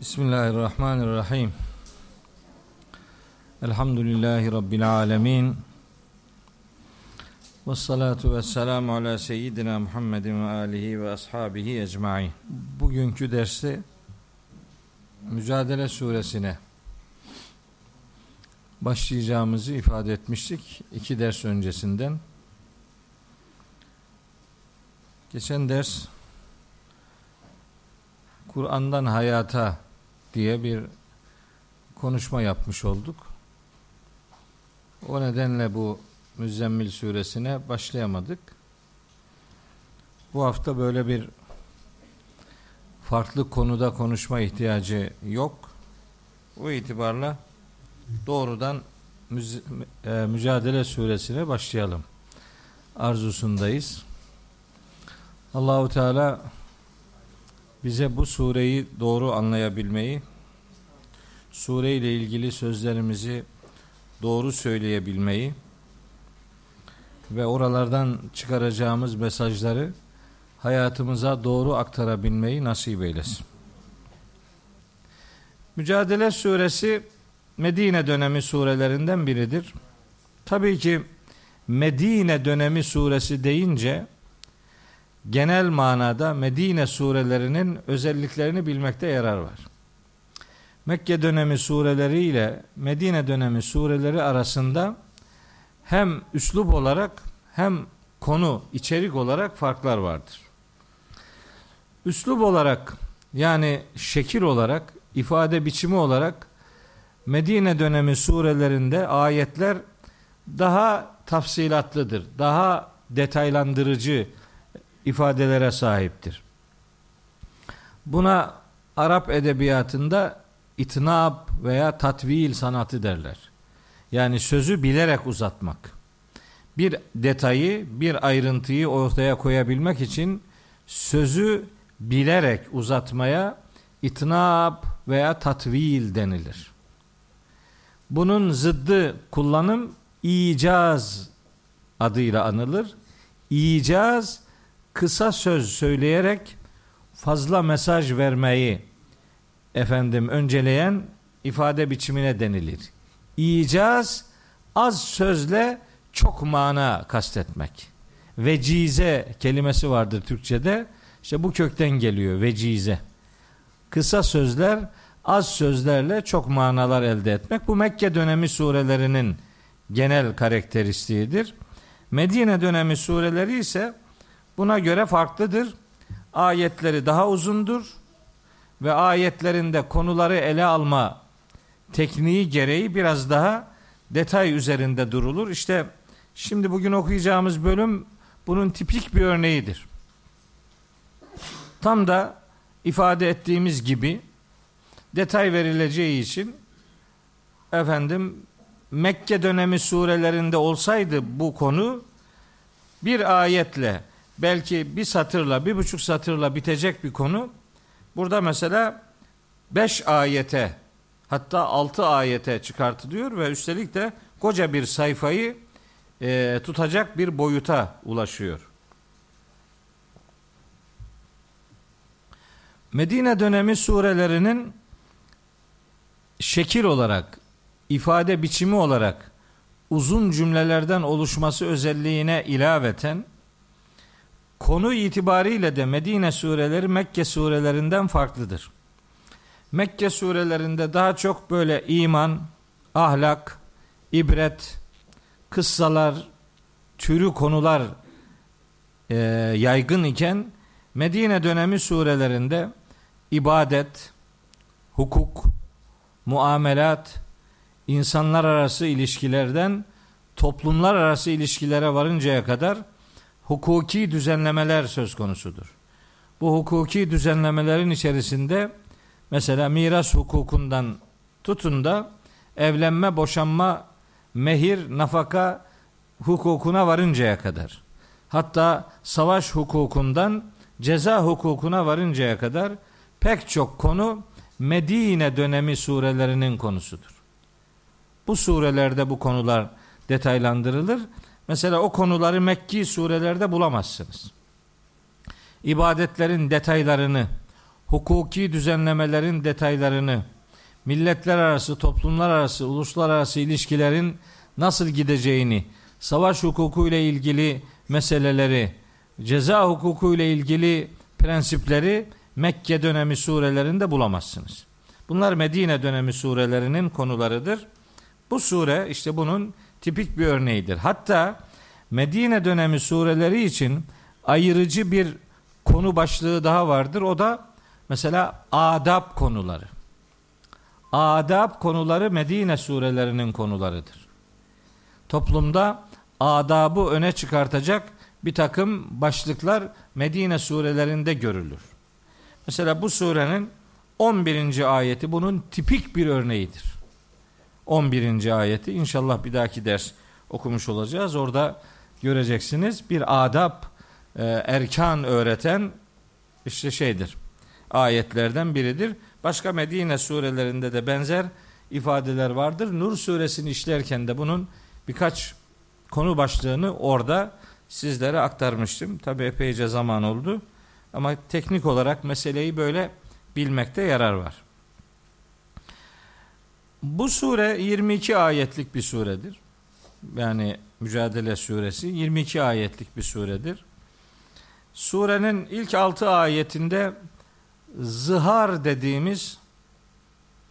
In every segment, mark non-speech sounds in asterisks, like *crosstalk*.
Bismillahirrahmanirrahim. Elhamdülillahi Rabbil alemin. Ve salatu ve selamu ala seyyidina Muhammedin ve alihi ve ashabihi ecmain. Bugünkü derste Mücadele suresine başlayacağımızı ifade etmiştik iki ders öncesinden. Geçen ders Kur'an'dan hayata diye bir konuşma yapmış olduk. O nedenle bu Müzzemmil suresine başlayamadık. Bu hafta böyle bir farklı konuda konuşma ihtiyacı yok. O itibarla doğrudan e, Mücadele suresine başlayalım. Arzusundayız. Allahu Teala bize bu sureyi doğru anlayabilmeyi, sure ile ilgili sözlerimizi doğru söyleyebilmeyi ve oralardan çıkaracağımız mesajları hayatımıza doğru aktarabilmeyi nasip eylesin. Mücadele suresi Medine dönemi surelerinden biridir. Tabii ki Medine dönemi suresi deyince genel manada Medine surelerinin özelliklerini bilmekte yarar var. Mekke dönemi sureleri ile Medine dönemi sureleri arasında hem üslup olarak hem konu, içerik olarak farklar vardır. Üslup olarak yani şekil olarak, ifade biçimi olarak Medine dönemi surelerinde ayetler daha tafsilatlıdır, daha detaylandırıcı ifadelere sahiptir. Buna Arap edebiyatında itnab veya tatvil sanatı derler. Yani sözü bilerek uzatmak. Bir detayı, bir ayrıntıyı ortaya koyabilmek için sözü bilerek uzatmaya itnab veya tatvil denilir. Bunun zıddı kullanım icaz adıyla anılır. İcaz kısa söz söyleyerek fazla mesaj vermeyi efendim önceleyen ifade biçimine denilir. İcaz az sözle çok mana kastetmek. Vecize kelimesi vardır Türkçe'de. İşte bu kökten geliyor vecize. Kısa sözler az sözlerle çok manalar elde etmek. Bu Mekke dönemi surelerinin genel karakteristiğidir. Medine dönemi sureleri ise buna göre farklıdır. Ayetleri daha uzundur ve ayetlerinde konuları ele alma tekniği gereği biraz daha detay üzerinde durulur. İşte şimdi bugün okuyacağımız bölüm bunun tipik bir örneğidir. Tam da ifade ettiğimiz gibi detay verileceği için efendim Mekke dönemi surelerinde olsaydı bu konu bir ayetle belki bir satırla bir buçuk satırla bitecek bir konu burada mesela beş ayete hatta altı ayete çıkartılıyor ve üstelik de koca bir sayfayı e, tutacak bir boyuta ulaşıyor. Medine dönemi surelerinin şekil olarak, ifade biçimi olarak uzun cümlelerden oluşması özelliğine ilaveten konu itibariyle de Medine sureleri Mekke surelerinden farklıdır. Mekke surelerinde daha çok böyle iman, ahlak, ibret, kıssalar, türü konular e, yaygın iken Medine dönemi surelerinde ibadet, hukuk, muamelat, insanlar arası ilişkilerden toplumlar arası ilişkilere varıncaya kadar hukuki düzenlemeler söz konusudur. Bu hukuki düzenlemelerin içerisinde mesela miras hukukundan tutun da evlenme, boşanma, mehir, nafaka hukukuna varıncaya kadar hatta savaş hukukundan ceza hukukuna varıncaya kadar pek çok konu Medine dönemi surelerinin konusudur. Bu surelerde bu konular detaylandırılır. Mesela o konuları Mekki surelerde bulamazsınız. İbadetlerin detaylarını, hukuki düzenlemelerin detaylarını, milletler arası, toplumlar arası, uluslararası ilişkilerin nasıl gideceğini, savaş hukuku ile ilgili meseleleri, ceza hukuku ile ilgili prensipleri Mekke dönemi surelerinde bulamazsınız. Bunlar Medine dönemi surelerinin konularıdır. Bu sure işte bunun tipik bir örneğidir. Hatta Medine dönemi sureleri için ayırıcı bir konu başlığı daha vardır. O da mesela adab konuları. Adab konuları Medine surelerinin konularıdır. Toplumda adabı öne çıkartacak bir takım başlıklar Medine surelerinde görülür. Mesela bu surenin 11. ayeti bunun tipik bir örneğidir. 11. ayeti inşallah bir dahaki ders okumuş olacağız. Orada göreceksiniz bir adab, e, erkan öğreten işte şeydir. Ayetlerden biridir. Başka Medine surelerinde de benzer ifadeler vardır. Nur suresini işlerken de bunun birkaç konu başlığını orada sizlere aktarmıştım. Tabi epeyce zaman oldu. Ama teknik olarak meseleyi böyle bilmekte yarar var. Bu sure 22 ayetlik bir suredir. Yani Mücadele suresi 22 ayetlik bir suredir. Surenin ilk 6 ayetinde zihar dediğimiz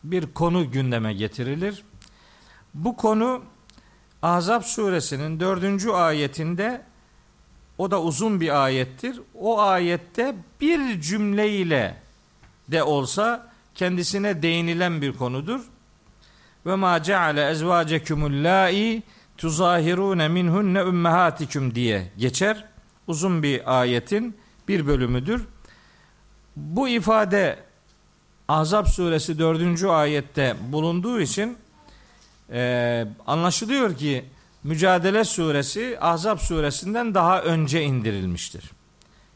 bir konu gündeme getirilir. Bu konu Ahzab suresinin dördüncü ayetinde o da uzun bir ayettir. O ayette bir cümleyle de olsa kendisine değinilen bir konudur. Ve ma ceale ezvacekumul lai tuzahirune minhunne ümmehatikum diye geçer. Uzun bir ayetin bir bölümüdür. Bu ifade Azap suresi 4. ayette bulunduğu için e, anlaşılıyor ki Mücadele suresi Ahzab suresinden daha önce indirilmiştir.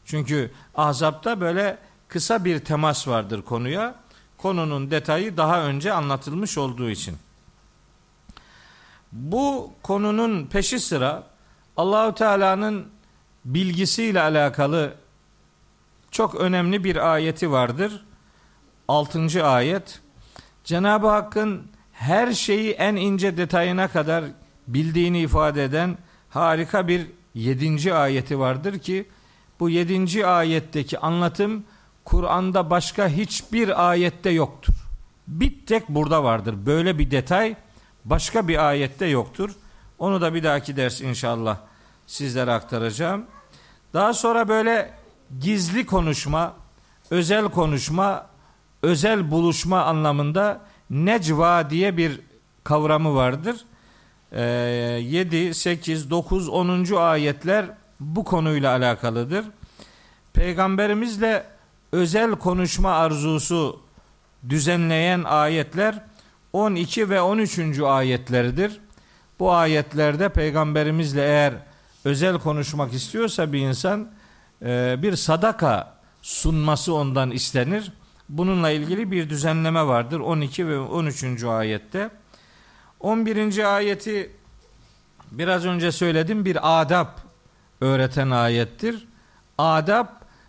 Çünkü Ahzab'da böyle kısa bir temas vardır konuya. Konunun detayı daha önce anlatılmış olduğu için. Bu konunun peşi sıra Allahu Teala'nın bilgisiyle alakalı çok önemli bir ayeti vardır. 6. ayet. Cenab-ı Hakk'ın her şeyi en ince detayına kadar bildiğini ifade eden harika bir yedinci ayeti vardır ki bu yedinci ayetteki anlatım Kur'an'da başka hiçbir ayette yoktur. Bir tek burada vardır. Böyle bir detay başka bir ayette yoktur. Onu da bir dahaki ders inşallah sizlere aktaracağım. Daha sonra böyle gizli konuşma, özel konuşma, özel buluşma anlamında necva diye bir kavramı vardır. 7, 8, 9, 10. ayetler bu konuyla alakalıdır. Peygamberimizle özel konuşma arzusu düzenleyen ayetler 12 ve 13. ayetleridir. Bu ayetlerde peygamberimizle eğer özel konuşmak istiyorsa bir insan e, bir sadaka sunması ondan istenir. Bununla ilgili bir düzenleme vardır 12 ve 13. ayette. 11. ayeti biraz önce söyledim bir adab öğreten ayettir. Adab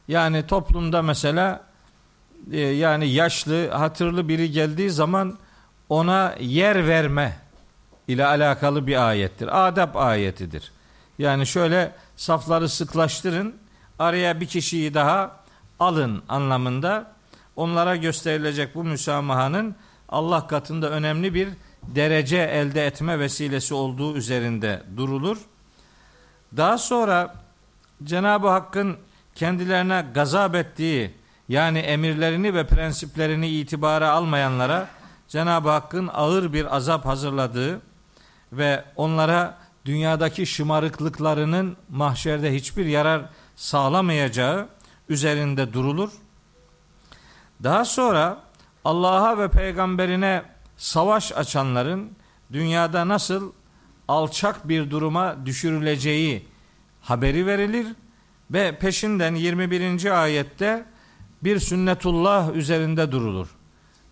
yani toplumda mesela e, yani yaşlı, hatırlı biri geldiği zaman ona yer verme ile alakalı bir ayettir. Adab ayetidir. Yani şöyle safları sıklaştırın, araya bir kişiyi daha alın anlamında onlara gösterilecek bu müsamahanın Allah katında önemli bir derece elde etme vesilesi olduğu üzerinde durulur. Daha sonra Cenab-ı Hakk'ın kendilerine gazap ettiği yani emirlerini ve prensiplerini itibara almayanlara Cenab-ı Hakk'ın ağır bir azap hazırladığı ve onlara dünyadaki şımarıklıklarının mahşerde hiçbir yarar sağlamayacağı üzerinde durulur. Daha sonra Allah'a ve peygamberine savaş açanların dünyada nasıl alçak bir duruma düşürüleceği haberi verilir ve peşinden 21. ayette bir sünnetullah üzerinde durulur.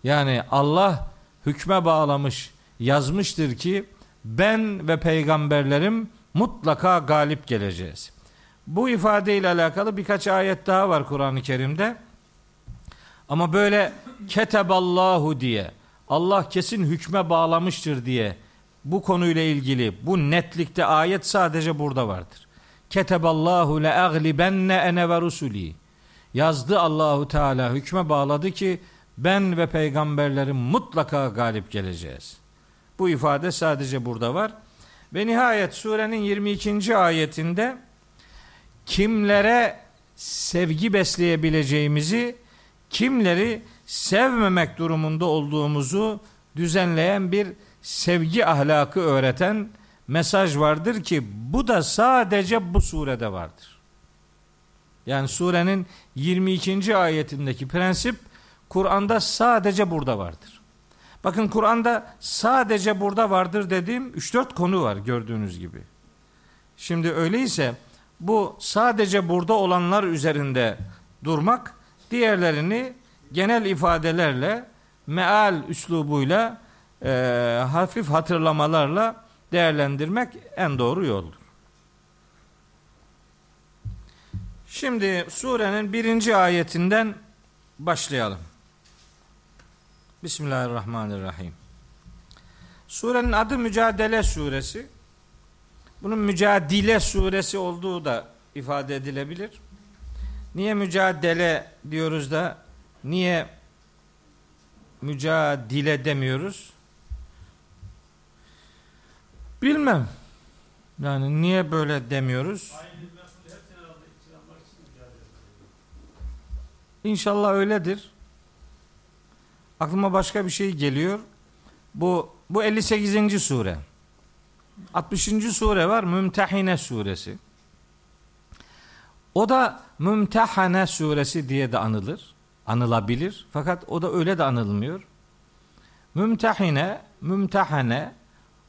Yani Allah hükme bağlamış, yazmıştır ki ben ve peygamberlerim mutlaka galip geleceğiz. Bu ifadeyle alakalı birkaç ayet daha var Kur'an-ı Kerim'de. Ama böyle keteballahu diye Allah kesin hükme bağlamıştır diye bu konuyla ilgili bu netlikte ayet sadece burada vardır. Keteballahu le aglibenne ene ve rusuli. Yazdı Allahu Teala hükme bağladı ki ben ve peygamberlerim mutlaka galip geleceğiz. Bu ifade sadece burada var. Ve nihayet surenin 22. ayetinde kimlere sevgi besleyebileceğimizi, kimleri sevmemek durumunda olduğumuzu düzenleyen bir sevgi ahlakı öğreten mesaj vardır ki bu da sadece bu surede vardır. Yani surenin 22. ayetindeki prensip Kur'an'da sadece burada vardır. Bakın Kur'an'da sadece burada vardır dediğim 3-4 konu var gördüğünüz gibi. Şimdi öyleyse bu sadece burada olanlar üzerinde durmak, diğerlerini genel ifadelerle, meal üslubuyla, e, hafif hatırlamalarla değerlendirmek en doğru yoldur. Şimdi surenin birinci ayetinden başlayalım. Bismillahirrahmanirrahim. Surenin adı Mücadele Suresi. Bunun Mücadele Suresi olduğu da ifade edilebilir. Niye mücadele diyoruz da niye mücadele demiyoruz? Bilmem. Yani niye böyle demiyoruz? İnşallah öyledir. Aklıma başka bir şey geliyor. Bu bu 58. sure. 60. sure var Mümtehine suresi. O da Mümtehane suresi diye de anılır. Anılabilir. Fakat o da öyle de anılmıyor. Mümtehine, mümtehane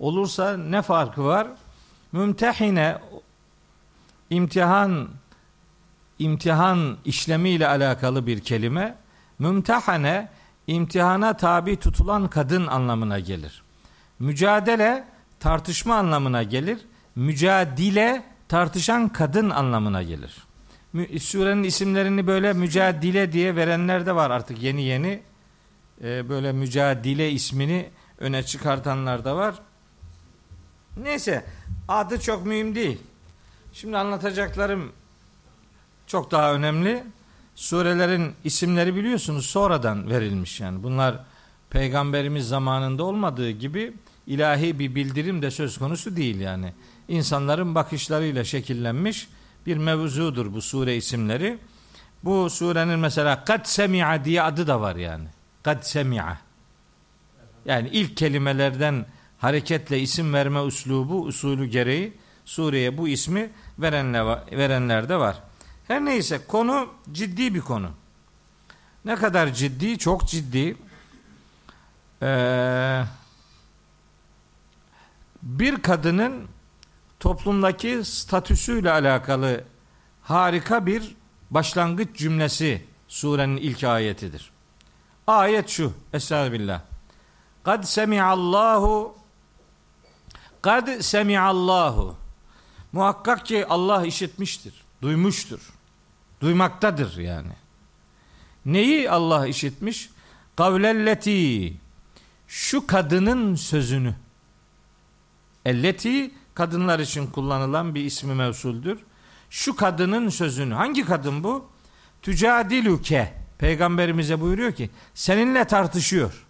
olursa ne farkı var? Mümtehine imtihan imtihan işlemiyle alakalı bir kelime. Mümtehane imtihana tabi tutulan kadın anlamına gelir. Mücadele tartışma anlamına gelir. Mücadile tartışan kadın anlamına gelir. Surenin isimlerini böyle mücadile diye verenler de var artık yeni yeni. Ee, böyle mücadile ismini öne çıkartanlar da var. Neyse adı çok mühim değil. Şimdi anlatacaklarım çok daha önemli. Surelerin isimleri biliyorsunuz sonradan verilmiş yani. Bunlar peygamberimiz zamanında olmadığı gibi ilahi bir bildirim de söz konusu değil yani. İnsanların bakışlarıyla şekillenmiş bir mevzudur bu sure isimleri. Bu surenin mesela kad semi'a diye adı da var yani. Kad semi'a. Yani ilk kelimelerden hareketle isim verme uslubu, usulü gereği sureye bu ismi verenler, verenler de var. Her neyse konu ciddi bir konu. Ne kadar ciddi? Çok ciddi. Ee, bir kadının toplumdaki statüsüyle alakalı harika bir başlangıç cümlesi surenin ilk ayetidir. Ayet şu. Estağfirullah. Kad semi'allahu Kad semi'allahu Muhakkak ki Allah işitmiştir, duymuştur. Duymaktadır yani. Neyi Allah işitmiş? Kavlelleti şu kadının sözünü. Elleti kadınlar için kullanılan bir ismi mevsuldür. Şu kadının sözünü. Hangi kadın bu? Tücadiluke. Peygamberimize buyuruyor ki seninle tartışıyor.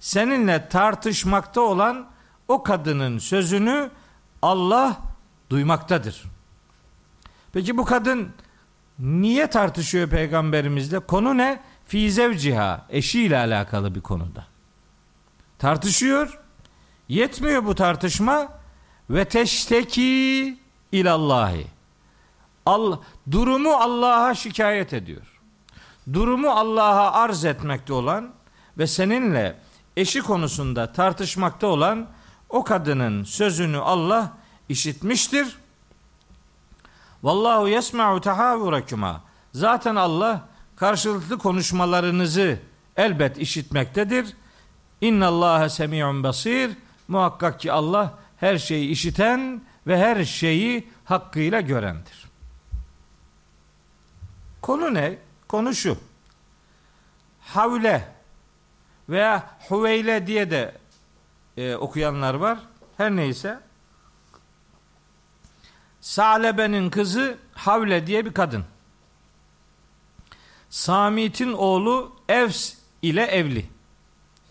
Seninle tartışmakta olan o kadının sözünü Allah duymaktadır. Peki bu kadın niye tartışıyor peygamberimizle? Konu ne? Fi zevciha, eşiyle alakalı bir konuda. Tartışıyor. Yetmiyor bu tartışma ve teşteki ilallahi. Allah, durumu Allah'a şikayet ediyor. Durumu Allah'a arz etmekte olan ve seninle eşi konusunda tartışmakta olan o kadının sözünü Allah işitmiştir. Vallahu yesma'u tahavurakuma. Zaten Allah karşılıklı konuşmalarınızı elbet işitmektedir. İnna Allaha semi'un basir. Muhakkak ki Allah her şeyi işiten ve her şeyi hakkıyla görendir. Konu ne? Konu şu. havle veya huveyle diye de e, okuyanlar var. Her neyse. Salebe'nin kızı Havle diye bir kadın. Samit'in oğlu Evs ile evli.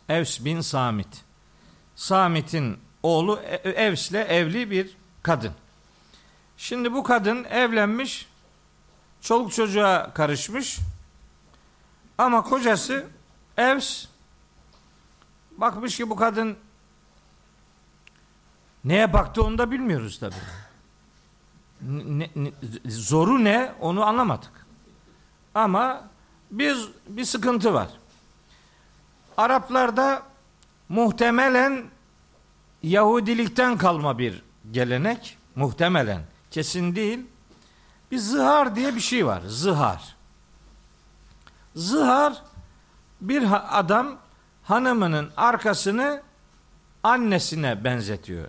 Evs bin Samit. Samit'in oğlu Evs ile evli bir kadın. Şimdi bu kadın evlenmiş, çoluk çocuğa karışmış. Ama kocası Evs bakmış ki bu kadın neye baktı onu da bilmiyoruz tabi. Ne, ne, zoru ne onu anlamadık. Ama bir, bir sıkıntı var. Araplarda muhtemelen Yahudilikten kalma bir gelenek. Muhtemelen. Kesin değil. Bir zihar diye bir şey var. Zihar. Zihar bir adam hanımının arkasını annesine benzetiyor.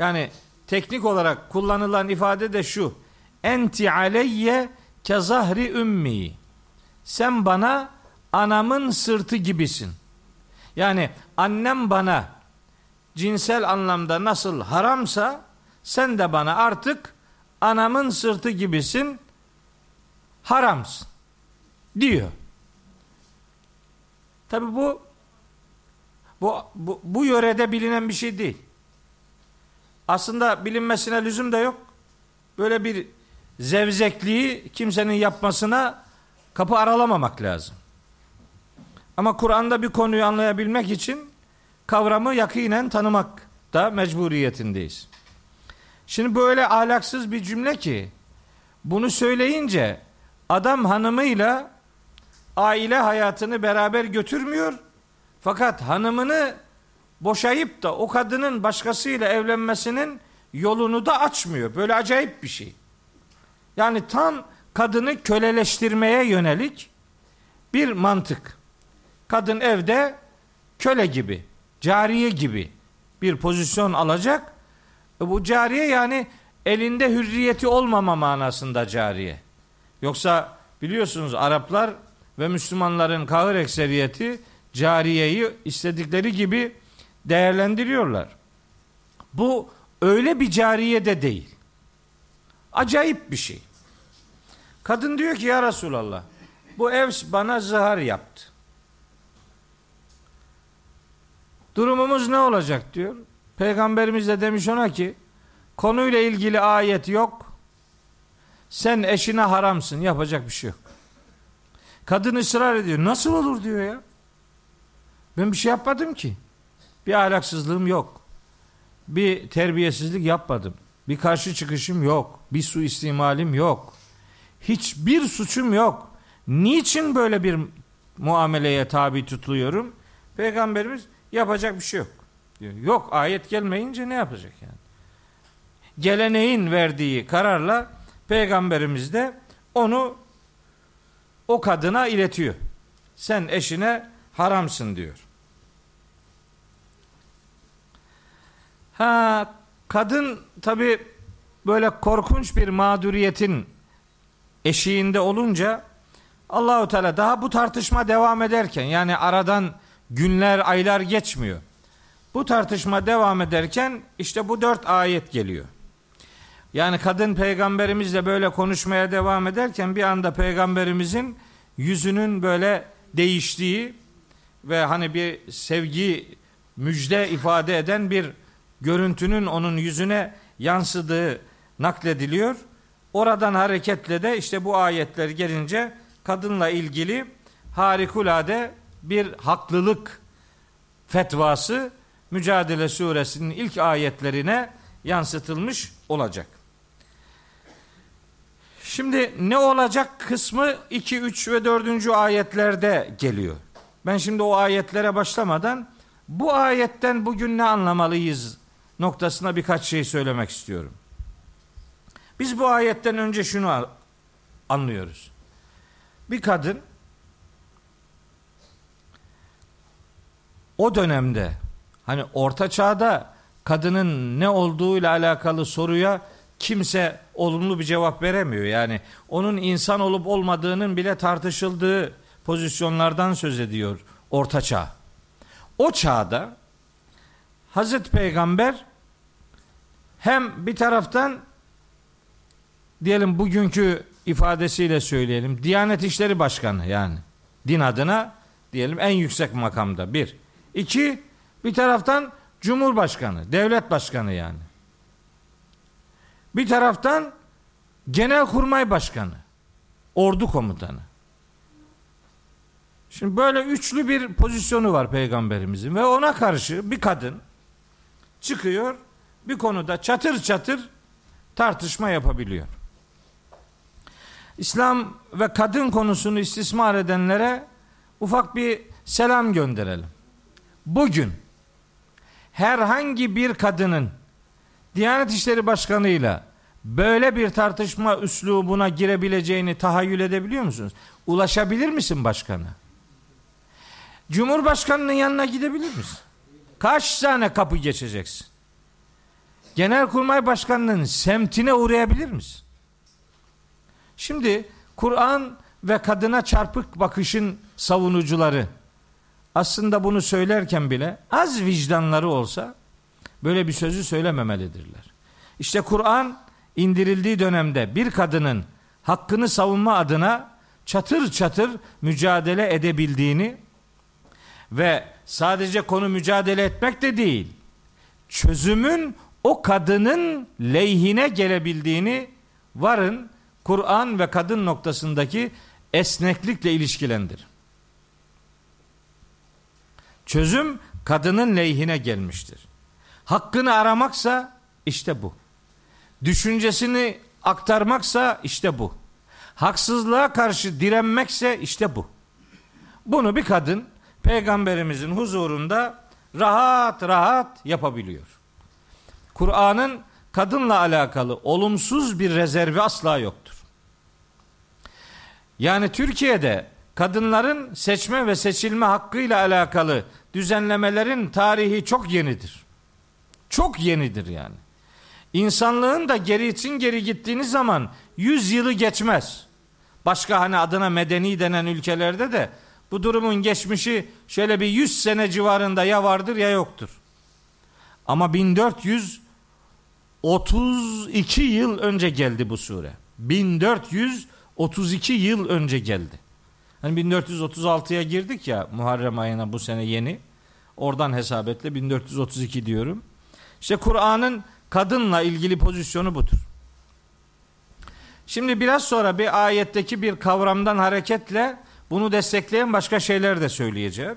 Yani teknik olarak kullanılan ifade de şu. Enti aleyye kezahri ümmi. Sen bana anamın sırtı gibisin. Yani annem bana cinsel anlamda nasıl haramsa sen de bana artık anamın sırtı gibisin haramsın diyor. Tabi bu bu, bu bu yörede bilinen bir şey değil. Aslında bilinmesine lüzum da yok. Böyle bir zevzekliği kimsenin yapmasına kapı aralamamak lazım. Ama Kur'an'da bir konuyu anlayabilmek için kavramı yakinen tanımak da mecburiyetindeyiz. Şimdi böyle ahlaksız bir cümle ki bunu söyleyince adam hanımıyla aile hayatını beraber götürmüyor. Fakat hanımını boşayıp da o kadının başkasıyla evlenmesinin yolunu da açmıyor. Böyle acayip bir şey. Yani tam kadını köleleştirmeye yönelik bir mantık. Kadın evde köle gibi, cariye gibi bir pozisyon alacak. E bu cariye yani elinde hürriyeti olmama manasında cariye. Yoksa biliyorsunuz Araplar ve Müslümanların kahır ekseriyeti cariyeyi istedikleri gibi değerlendiriyorlar. Bu öyle bir cariye de değil. Acayip bir şey. Kadın diyor ki ya Resulallah bu ev bana zihar yaptı. Durumumuz ne olacak diyor. Peygamberimiz de demiş ona ki konuyla ilgili ayet yok. Sen eşine haramsın. Yapacak bir şey yok. Kadın ısrar ediyor. Nasıl olur diyor ya. Ben bir şey yapmadım ki. Bir ahlaksızlığım yok. Bir terbiyesizlik yapmadım. Bir karşı çıkışım yok. Bir su istimalim yok. Hiçbir suçum yok. Niçin böyle bir muameleye tabi tutuluyorum? Peygamberimiz yapacak bir şey yok. Diyor. Yok ayet gelmeyince ne yapacak yani? Geleneğin verdiği kararla peygamberimiz de onu o kadına iletiyor. Sen eşine haramsın diyor. Ha kadın tabi böyle korkunç bir mağduriyetin eşiğinde olunca Allahu Teala daha bu tartışma devam ederken yani aradan günler aylar geçmiyor. Bu tartışma devam ederken işte bu dört ayet geliyor. Yani kadın peygamberimizle böyle konuşmaya devam ederken bir anda peygamberimizin yüzünün böyle değiştiği ve hani bir sevgi müjde ifade eden bir görüntünün onun yüzüne yansıdığı naklediliyor. Oradan hareketle de işte bu ayetler gelince kadınla ilgili harikulade bir haklılık fetvası Mücadele suresinin ilk ayetlerine yansıtılmış olacak. Şimdi ne olacak kısmı 2, 3 ve 4. ayetlerde geliyor. Ben şimdi o ayetlere başlamadan bu ayetten bugün ne anlamalıyız noktasına birkaç şey söylemek istiyorum. Biz bu ayetten önce şunu anlıyoruz. Bir kadın o dönemde hani orta çağda kadının ne olduğu ile alakalı soruya kimse olumlu bir cevap veremiyor. Yani onun insan olup olmadığının bile tartışıldığı pozisyonlardan söz ediyor Orta Çağ. O çağda Hazreti Peygamber hem bir taraftan diyelim bugünkü ifadesiyle söyleyelim Diyanet İşleri Başkanı yani din adına diyelim en yüksek makamda bir. İki bir taraftan Cumhurbaşkanı, devlet başkanı yani. Bir taraftan Genelkurmay Başkanı, ordu komutanı. Şimdi böyle üçlü bir pozisyonu var peygamberimizin ve ona karşı bir kadın çıkıyor bir konuda çatır çatır tartışma yapabiliyor. İslam ve kadın konusunu istismar edenlere ufak bir selam gönderelim. Bugün herhangi bir kadının Diyanet İşleri Başkanı'yla böyle bir tartışma üslubuna girebileceğini tahayyül edebiliyor musunuz? Ulaşabilir misin başkanı? Cumhurbaşkanının yanına gidebilir misin? Kaç tane kapı geçeceksin? Genelkurmay Başkanı'nın semtine uğrayabilir misin? Şimdi Kur'an ve kadına çarpık bakışın savunucuları aslında bunu söylerken bile az vicdanları olsa böyle bir sözü söylememelidirler. İşte Kur'an indirildiği dönemde bir kadının hakkını savunma adına çatır çatır mücadele edebildiğini ve sadece konu mücadele etmek de değil, çözümün o kadının lehine gelebildiğini varın Kur'an ve kadın noktasındaki esneklikle ilişkilendir. Çözüm kadının lehine gelmiştir. Hakkını aramaksa işte bu. Düşüncesini aktarmaksa işte bu. Haksızlığa karşı direnmekse işte bu. Bunu bir kadın peygamberimizin huzurunda rahat rahat yapabiliyor. Kur'an'ın kadınla alakalı olumsuz bir rezervi asla yoktur. Yani Türkiye'de kadınların seçme ve seçilme hakkıyla alakalı düzenlemelerin tarihi çok yenidir. Çok yenidir yani. İnsanlığın da geri için geri gittiğiniz zaman 100 yılı geçmez. Başka hani adına medeni denen ülkelerde de bu durumun geçmişi şöyle bir 100 sene civarında ya vardır ya yoktur. Ama 1432 yıl önce geldi bu sure. 1432 yıl önce geldi. Hani 1436'ya girdik ya Muharrem ayına bu sene yeni. Oradan hesap etle 1432 diyorum. İşte Kur'an'ın kadınla ilgili pozisyonu budur. Şimdi biraz sonra bir ayetteki bir kavramdan hareketle bunu destekleyen başka şeyler de söyleyeceğim.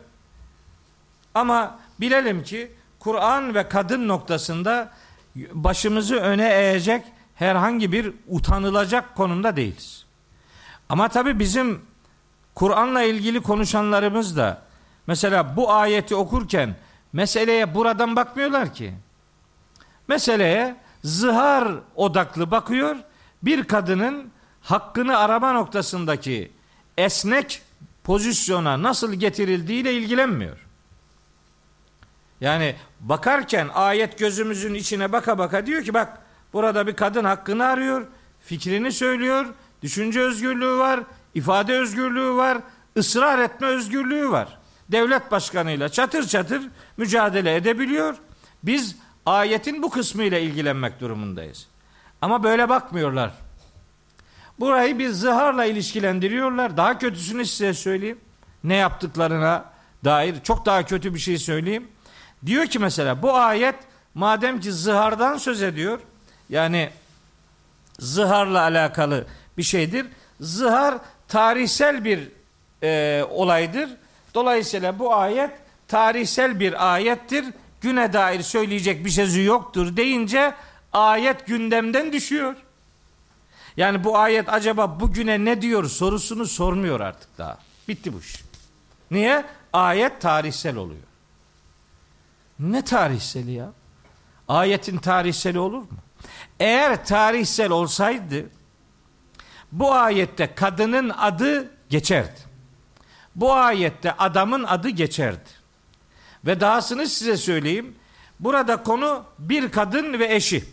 Ama bilelim ki Kur'an ve kadın noktasında başımızı öne eğecek herhangi bir utanılacak konumda değiliz. Ama tabi bizim Kur'an'la ilgili konuşanlarımız da mesela bu ayeti okurken meseleye buradan bakmıyorlar ki. Meseleye zihar odaklı bakıyor. Bir kadının hakkını arama noktasındaki esnek pozisyona nasıl getirildiğiyle ilgilenmiyor. Yani bakarken ayet gözümüzün içine baka baka diyor ki bak burada bir kadın hakkını arıyor, fikrini söylüyor, düşünce özgürlüğü var, ifade özgürlüğü var, ısrar etme özgürlüğü var. Devlet başkanıyla çatır çatır mücadele edebiliyor. Biz ayetin bu kısmıyla ilgilenmek durumundayız. Ama böyle bakmıyorlar. Burayı bir zıharla ilişkilendiriyorlar. Daha kötüsünü size söyleyeyim. Ne yaptıklarına dair çok daha kötü bir şey söyleyeyim. Diyor ki mesela bu ayet madem ki zıhardan söz ediyor. Yani zıharla alakalı bir şeydir. Zıhar tarihsel bir e, olaydır. Dolayısıyla bu ayet tarihsel bir ayettir. Güne dair söyleyecek bir sözü yoktur deyince ayet gündemden düşüyor. Yani bu ayet acaba bugüne ne diyor sorusunu sormuyor artık daha. Bitti bu iş. Niye? Ayet tarihsel oluyor. Ne tarihseli ya? Ayetin tarihseli olur mu? Eğer tarihsel olsaydı bu ayette kadının adı geçerdi. Bu ayette adamın adı geçerdi. Ve dahasını size söyleyeyim. Burada konu bir kadın ve eşi.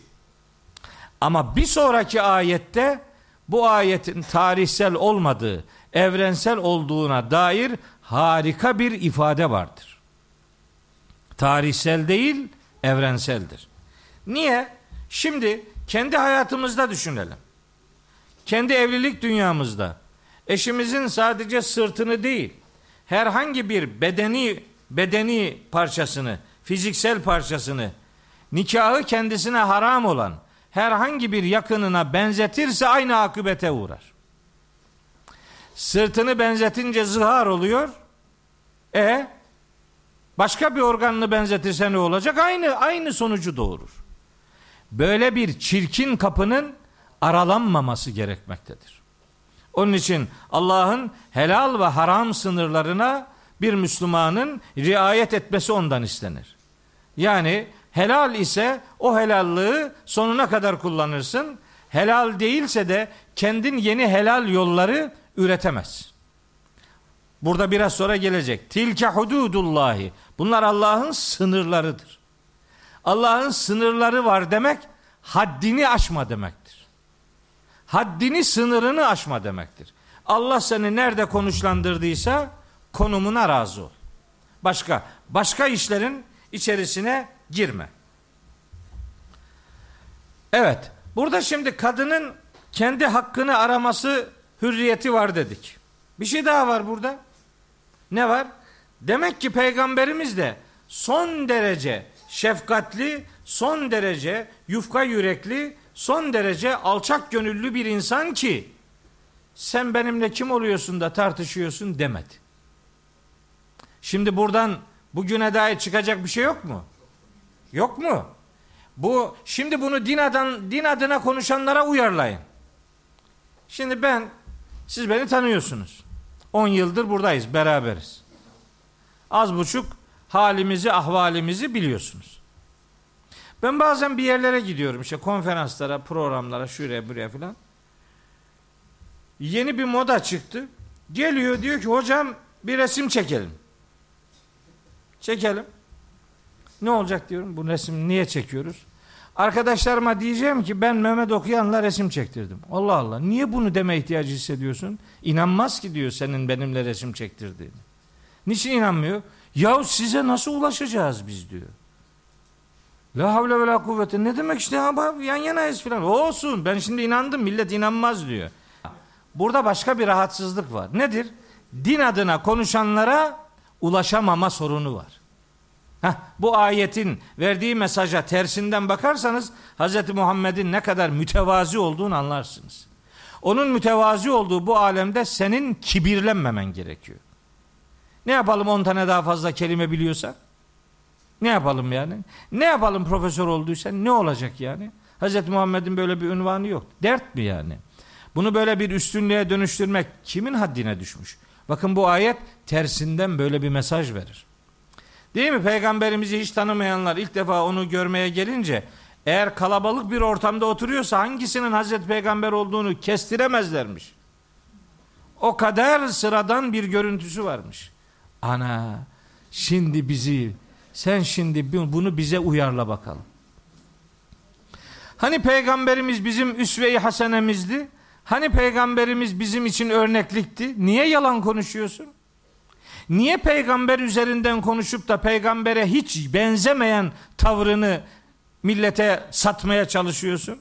Ama bir sonraki ayette bu ayetin tarihsel olmadığı, evrensel olduğuna dair harika bir ifade vardır. Tarihsel değil, evrenseldir. Niye? Şimdi kendi hayatımızda düşünelim. Kendi evlilik dünyamızda eşimizin sadece sırtını değil, herhangi bir bedeni bedeni parçasını, fiziksel parçasını nikahı kendisine haram olan herhangi bir yakınına benzetirse aynı akıbete uğrar. Sırtını benzetince zihar oluyor. E başka bir organını benzetirse ne olacak? Aynı aynı sonucu doğurur. Böyle bir çirkin kapının aralanmaması gerekmektedir. Onun için Allah'ın helal ve haram sınırlarına bir Müslümanın riayet etmesi ondan istenir. Yani helal ise o helallığı sonuna kadar kullanırsın. Helal değilse de kendin yeni helal yolları üretemez. Burada biraz sonra gelecek. Tilke hududullahi. Bunlar Allah'ın sınırlarıdır. Allah'ın sınırları var demek haddini aşma demektir. Haddini sınırını aşma demektir. Allah seni nerede konuşlandırdıysa konumuna razı ol. Başka başka işlerin içerisine girme. Evet. Burada şimdi kadının kendi hakkını araması hürriyeti var dedik. Bir şey daha var burada. Ne var? Demek ki peygamberimiz de son derece şefkatli, son derece yufka yürekli, son derece alçak gönüllü bir insan ki sen benimle kim oluyorsun da tartışıyorsun demedi. Şimdi buradan bugüne dair çıkacak bir şey yok mu? Yok mu? Bu şimdi bunu din adın din adına konuşanlara uyarlayın. Şimdi ben siz beni tanıyorsunuz. 10 yıldır buradayız, beraberiz. Az buçuk halimizi, ahvalimizi biliyorsunuz. Ben bazen bir yerlere gidiyorum işte konferanslara, programlara, şuraya buraya filan. Yeni bir moda çıktı. Geliyor diyor ki hocam bir resim çekelim. Çekelim. Ne olacak diyorum bu resim niye çekiyoruz? Arkadaşlarıma diyeceğim ki ben Mehmet Okuyan'la resim çektirdim. Allah Allah niye bunu deme ihtiyacı hissediyorsun? İnanmaz ki diyor senin benimle resim çektirdiğini. Niçin inanmıyor? Ya size nasıl ulaşacağız biz diyor. La havle ve la kuvvete ne demek işte ha, yan yanayız filan. Olsun ben şimdi inandım millet inanmaz diyor. Burada başka bir rahatsızlık var. Nedir? Din adına konuşanlara ulaşamama sorunu var. Heh, bu ayetin verdiği mesaja tersinden bakarsanız Hz. Muhammed'in ne kadar mütevazi olduğunu anlarsınız. Onun mütevazi olduğu bu alemde senin kibirlenmemen gerekiyor. Ne yapalım on tane daha fazla kelime biliyorsa? Ne yapalım yani? Ne yapalım profesör olduysan ne olacak yani? Hz. Muhammed'in böyle bir ünvanı yok. Dert mi yani? Bunu böyle bir üstünlüğe dönüştürmek kimin haddine düşmüş? Bakın bu ayet tersinden böyle bir mesaj verir. Değil mi? Peygamberimizi hiç tanımayanlar ilk defa onu görmeye gelince eğer kalabalık bir ortamda oturuyorsa hangisinin Hazreti Peygamber olduğunu kestiremezlermiş. O kadar sıradan bir görüntüsü varmış. Ana şimdi bizi sen şimdi bunu bize uyarla bakalım. Hani peygamberimiz bizim üsve-i hasenemizdi? Hani peygamberimiz bizim için örneklikti? Niye yalan konuşuyorsun? Niye peygamber üzerinden konuşup da peygambere hiç benzemeyen tavrını millete satmaya çalışıyorsun?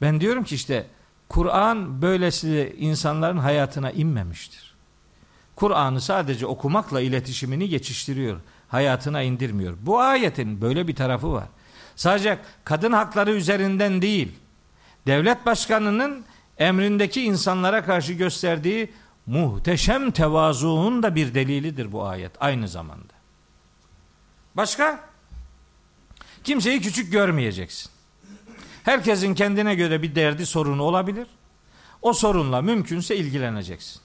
Ben diyorum ki işte Kur'an böylesi insanların hayatına inmemiştir. Kur'an'ı sadece okumakla iletişimini geçiştiriyor. Hayatına indirmiyor. Bu ayetin böyle bir tarafı var. Sadece kadın hakları üzerinden değil, devlet başkanının emrindeki insanlara karşı gösterdiği muhteşem tevazuun da bir delilidir bu ayet aynı zamanda. Başka? Kimseyi küçük görmeyeceksin. Herkesin kendine göre bir derdi sorunu olabilir. O sorunla mümkünse ilgileneceksin.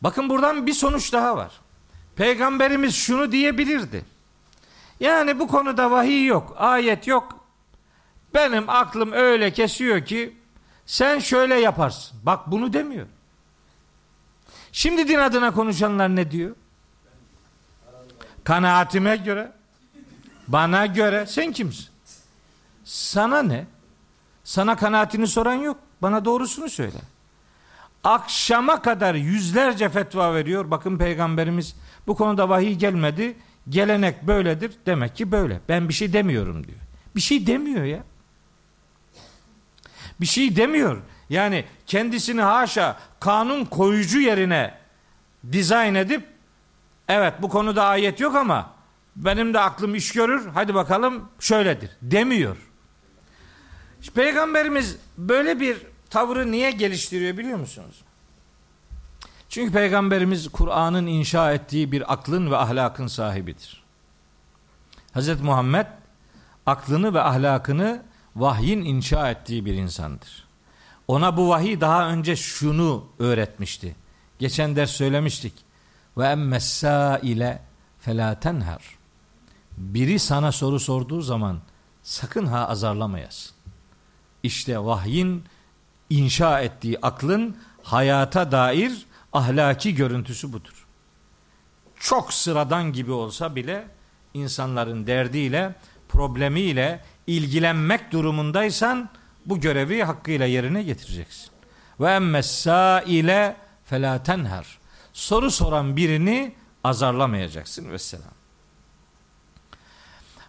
Bakın buradan bir sonuç daha var. Peygamberimiz şunu diyebilirdi. Yani bu konuda vahiy yok, ayet yok. Benim aklım öyle kesiyor ki sen şöyle yaparsın. Bak bunu demiyor. Şimdi din adına konuşanlar ne diyor? Kanaatime göre, bana göre sen kimsin? Sana ne? Sana kanaatini soran yok. Bana doğrusunu söyle. Akşama kadar yüzlerce fetva veriyor. Bakın peygamberimiz bu konuda vahiy gelmedi. Gelenek böyledir. Demek ki böyle. Ben bir şey demiyorum diyor. Bir şey demiyor ya. Bir şey demiyor. Yani kendisini haşa kanun koyucu yerine dizayn edip evet bu konuda ayet yok ama benim de aklım iş görür. Hadi bakalım şöyledir demiyor. Peygamberimiz böyle bir tavrı niye geliştiriyor biliyor musunuz? Çünkü peygamberimiz Kur'an'ın inşa ettiği bir aklın ve ahlakın sahibidir. Hz. Muhammed aklını ve ahlakını vahyin inşa ettiği bir insandır. Ona bu vahiy daha önce şunu öğretmişti. Geçen ders söylemiştik. Ve emmessâ ile felâ tenher. Biri sana soru sorduğu zaman sakın ha azarlamayasın. İşte vahyin inşa ettiği aklın hayata dair ahlaki görüntüsü budur. Çok sıradan gibi olsa bile insanların derdiyle, problemiyle ilgilenmek durumundaysan bu görevi hakkıyla yerine getireceksin. Ve emmessâ ile felâ tenher. Soru soran birini azarlamayacaksın vesselam.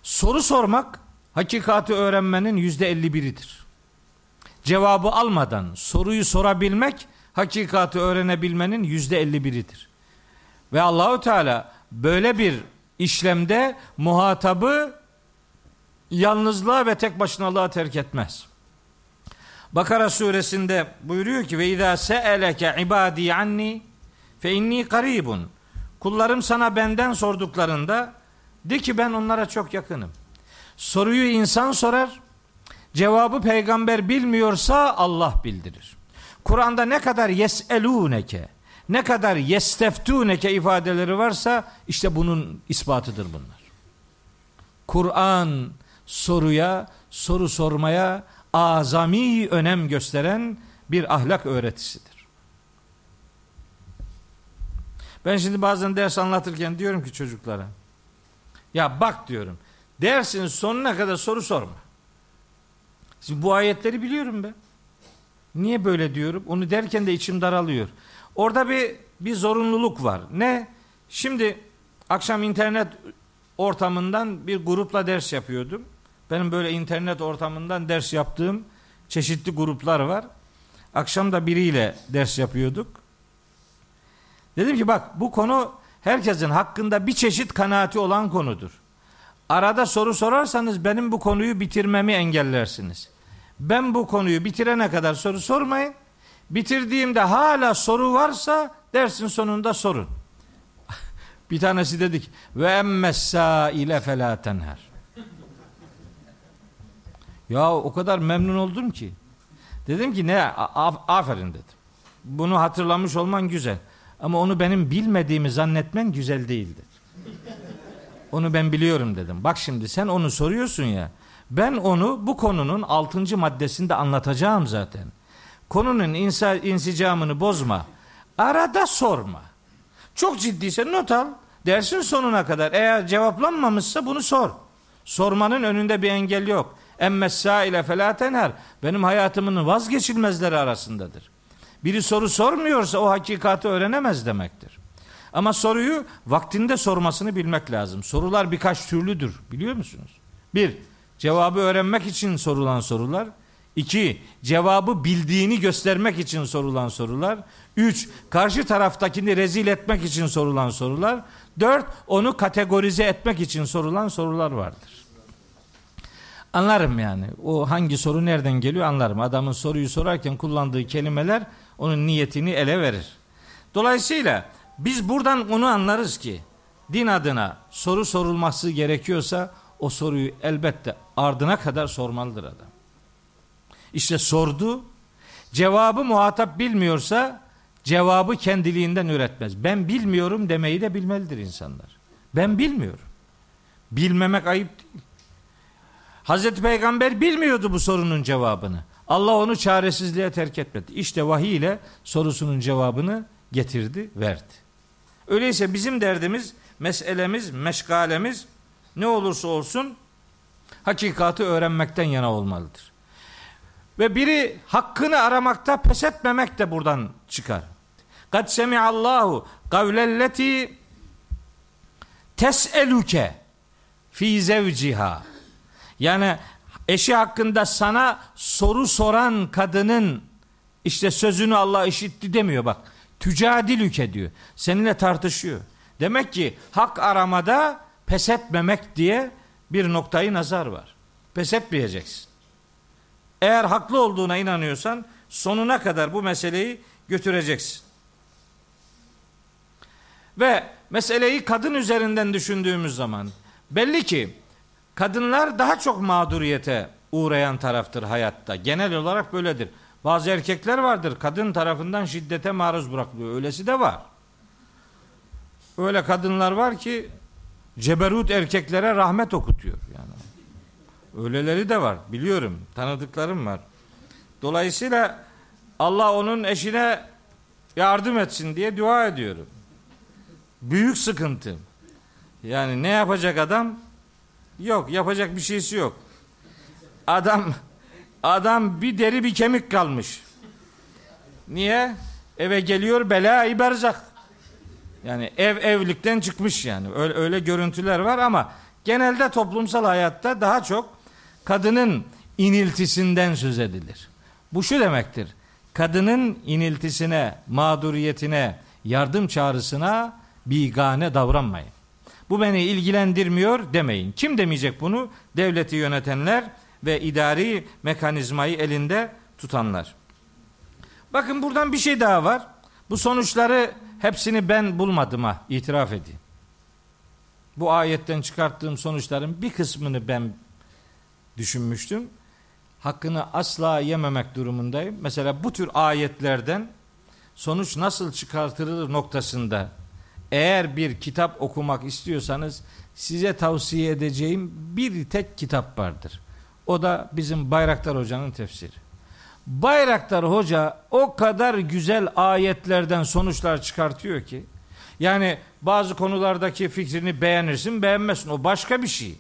Soru sormak hakikati öğrenmenin yüzde elli biridir. Cevabı almadan soruyu sorabilmek hakikati öğrenebilmenin yüzde elli biridir. Ve Allahu Teala böyle bir işlemde muhatabı yalnızlığa ve tek başınalığa terk etmez. Bakara suresinde buyuruyor ki ve izâ se'eleke ibâdî anni fe inni karibun. Kullarım sana benden sorduklarında de ki ben onlara çok yakınım. Soruyu insan sorar, cevabı peygamber bilmiyorsa Allah bildirir. Kur'an'da ne kadar yeselûneke, ne kadar yesteftûneke ifadeleri varsa işte bunun ispatıdır bunlar. Kur'an soruya, soru sormaya azami önem gösteren bir ahlak öğretisidir. Ben şimdi bazen ders anlatırken diyorum ki çocuklara ya bak diyorum dersin sonuna kadar soru sorma. Şimdi bu ayetleri biliyorum ben. Niye böyle diyorum? Onu derken de içim daralıyor. Orada bir bir zorunluluk var. Ne? Şimdi akşam internet ortamından bir grupla ders yapıyordum. Benim böyle internet ortamından ders yaptığım çeşitli gruplar var. Akşam da biriyle ders yapıyorduk. Dedim ki bak bu konu herkesin hakkında bir çeşit kanaati olan konudur. Arada soru sorarsanız benim bu konuyu bitirmemi engellersiniz. Ben bu konuyu bitirene kadar soru sormayın. Bitirdiğimde hala soru varsa dersin sonunda sorun. *laughs* bir tanesi dedik ve emmessa ile felâ tenher. *laughs* Ya o kadar memnun oldum ki. Dedim ki ne aferin dedim. Bunu hatırlamış olman güzel. Ama onu benim bilmediğimi zannetmen güzel değildir. Onu ben biliyorum dedim. Bak şimdi sen onu soruyorsun ya. Ben onu bu konunun altıncı maddesinde anlatacağım zaten. Konunun insa, insicamını bozma. Arada sorma. Çok ciddiyse not al. Dersin sonuna kadar. Eğer cevaplanmamışsa bunu sor. Sormanın önünde bir engel yok. Emmes ile felatenher. Benim hayatımın vazgeçilmezleri arasındadır. Biri soru sormuyorsa o hakikati öğrenemez demektir. Ama soruyu vaktinde sormasını bilmek lazım. Sorular birkaç türlüdür biliyor musunuz? Bir, cevabı öğrenmek için sorulan sorular. İki, cevabı bildiğini göstermek için sorulan sorular. Üç, karşı taraftakini rezil etmek için sorulan sorular. Dört, onu kategorize etmek için sorulan sorular vardır. Anlarım yani. O hangi soru nereden geliyor anlarım. Adamın soruyu sorarken kullandığı kelimeler onun niyetini ele verir. Dolayısıyla biz buradan onu anlarız ki din adına soru sorulması gerekiyorsa o soruyu elbette ardına kadar sormalıdır adam. İşte sordu. Cevabı muhatap bilmiyorsa cevabı kendiliğinden üretmez. Ben bilmiyorum demeyi de bilmelidir insanlar. Ben bilmiyorum. Bilmemek ayıp değil. Hazreti Peygamber bilmiyordu bu sorunun cevabını. Allah onu çaresizliğe terk etmedi. İşte vahiy ile sorusunun cevabını getirdi, verdi. Öyleyse bizim derdimiz, meselemiz, meşgalemiz ne olursa olsun hakikati öğrenmekten yana olmalıdır. Ve biri hakkını aramakta pes etmemek de buradan çıkar. Kad semi'allahu kavlelleti tes'eluke fi zevciha. Yani eşi hakkında sana soru soran kadının işte sözünü Allah işitti demiyor bak. Tücadilüke diyor. Seninle tartışıyor. Demek ki hak aramada pes etmemek diye bir noktayı nazar var. Pes etmeyeceksin. Eğer haklı olduğuna inanıyorsan sonuna kadar bu meseleyi götüreceksin. Ve meseleyi kadın üzerinden düşündüğümüz zaman belli ki kadınlar daha çok mağduriyete uğrayan taraftır hayatta. Genel olarak böyledir. Bazı erkekler vardır kadın tarafından şiddete maruz bırakılıyor. Öylesi de var. Öyle kadınlar var ki ceberut erkeklere rahmet okutuyor yani. Öyleleri de var biliyorum. Tanıdıklarım var. Dolayısıyla Allah onun eşine yardım etsin diye dua ediyorum. Büyük sıkıntı. Yani ne yapacak adam? Yok, yapacak bir şeysi yok. Adam adam bir deri bir kemik kalmış. Niye? Eve geliyor bela berzak. Yani ev evlilikten çıkmış yani. Öyle, öyle görüntüler var ama genelde toplumsal hayatta daha çok kadının iniltisinden söz edilir. Bu şu demektir. Kadının iniltisine, mağduriyetine, yardım çağrısına bigane davranmayın. Bu beni ilgilendirmiyor demeyin. Kim demeyecek bunu? Devleti yönetenler ve idari mekanizmayı elinde tutanlar. Bakın buradan bir şey daha var. Bu sonuçları hepsini ben bulmadım ha itiraf edeyim. Bu ayetten çıkarttığım sonuçların bir kısmını ben düşünmüştüm. Hakkını asla yememek durumundayım. Mesela bu tür ayetlerden sonuç nasıl çıkartılır noktasında eğer bir kitap okumak istiyorsanız size tavsiye edeceğim bir tek kitap vardır. O da bizim Bayraktar Hoca'nın tefsiri. Bayraktar Hoca o kadar güzel ayetlerden sonuçlar çıkartıyor ki yani bazı konulardaki fikrini beğenirsin beğenmezsin o başka bir şey.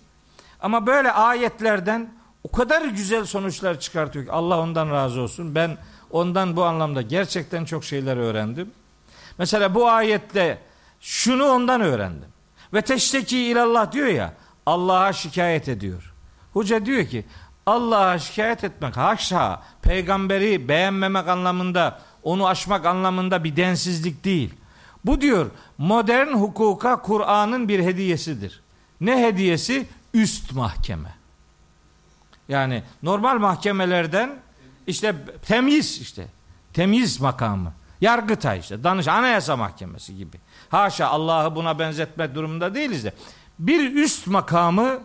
Ama böyle ayetlerden o kadar güzel sonuçlar çıkartıyor ki Allah ondan razı olsun. Ben ondan bu anlamda gerçekten çok şeyler öğrendim. Mesela bu ayette şunu ondan öğrendim. Ve teşteki ilallah diyor ya Allah'a şikayet ediyor. Hoca diyor ki Allah'a şikayet etmek haşa peygamberi beğenmemek anlamında onu aşmak anlamında bir densizlik değil. Bu diyor modern hukuka Kur'an'ın bir hediyesidir. Ne hediyesi? Üst mahkeme. Yani normal mahkemelerden işte temiz işte temiz makamı. Yargıtay işte danış anayasa mahkemesi gibi. Haşa Allah'ı buna benzetmek durumunda değiliz de. Bir üst makamı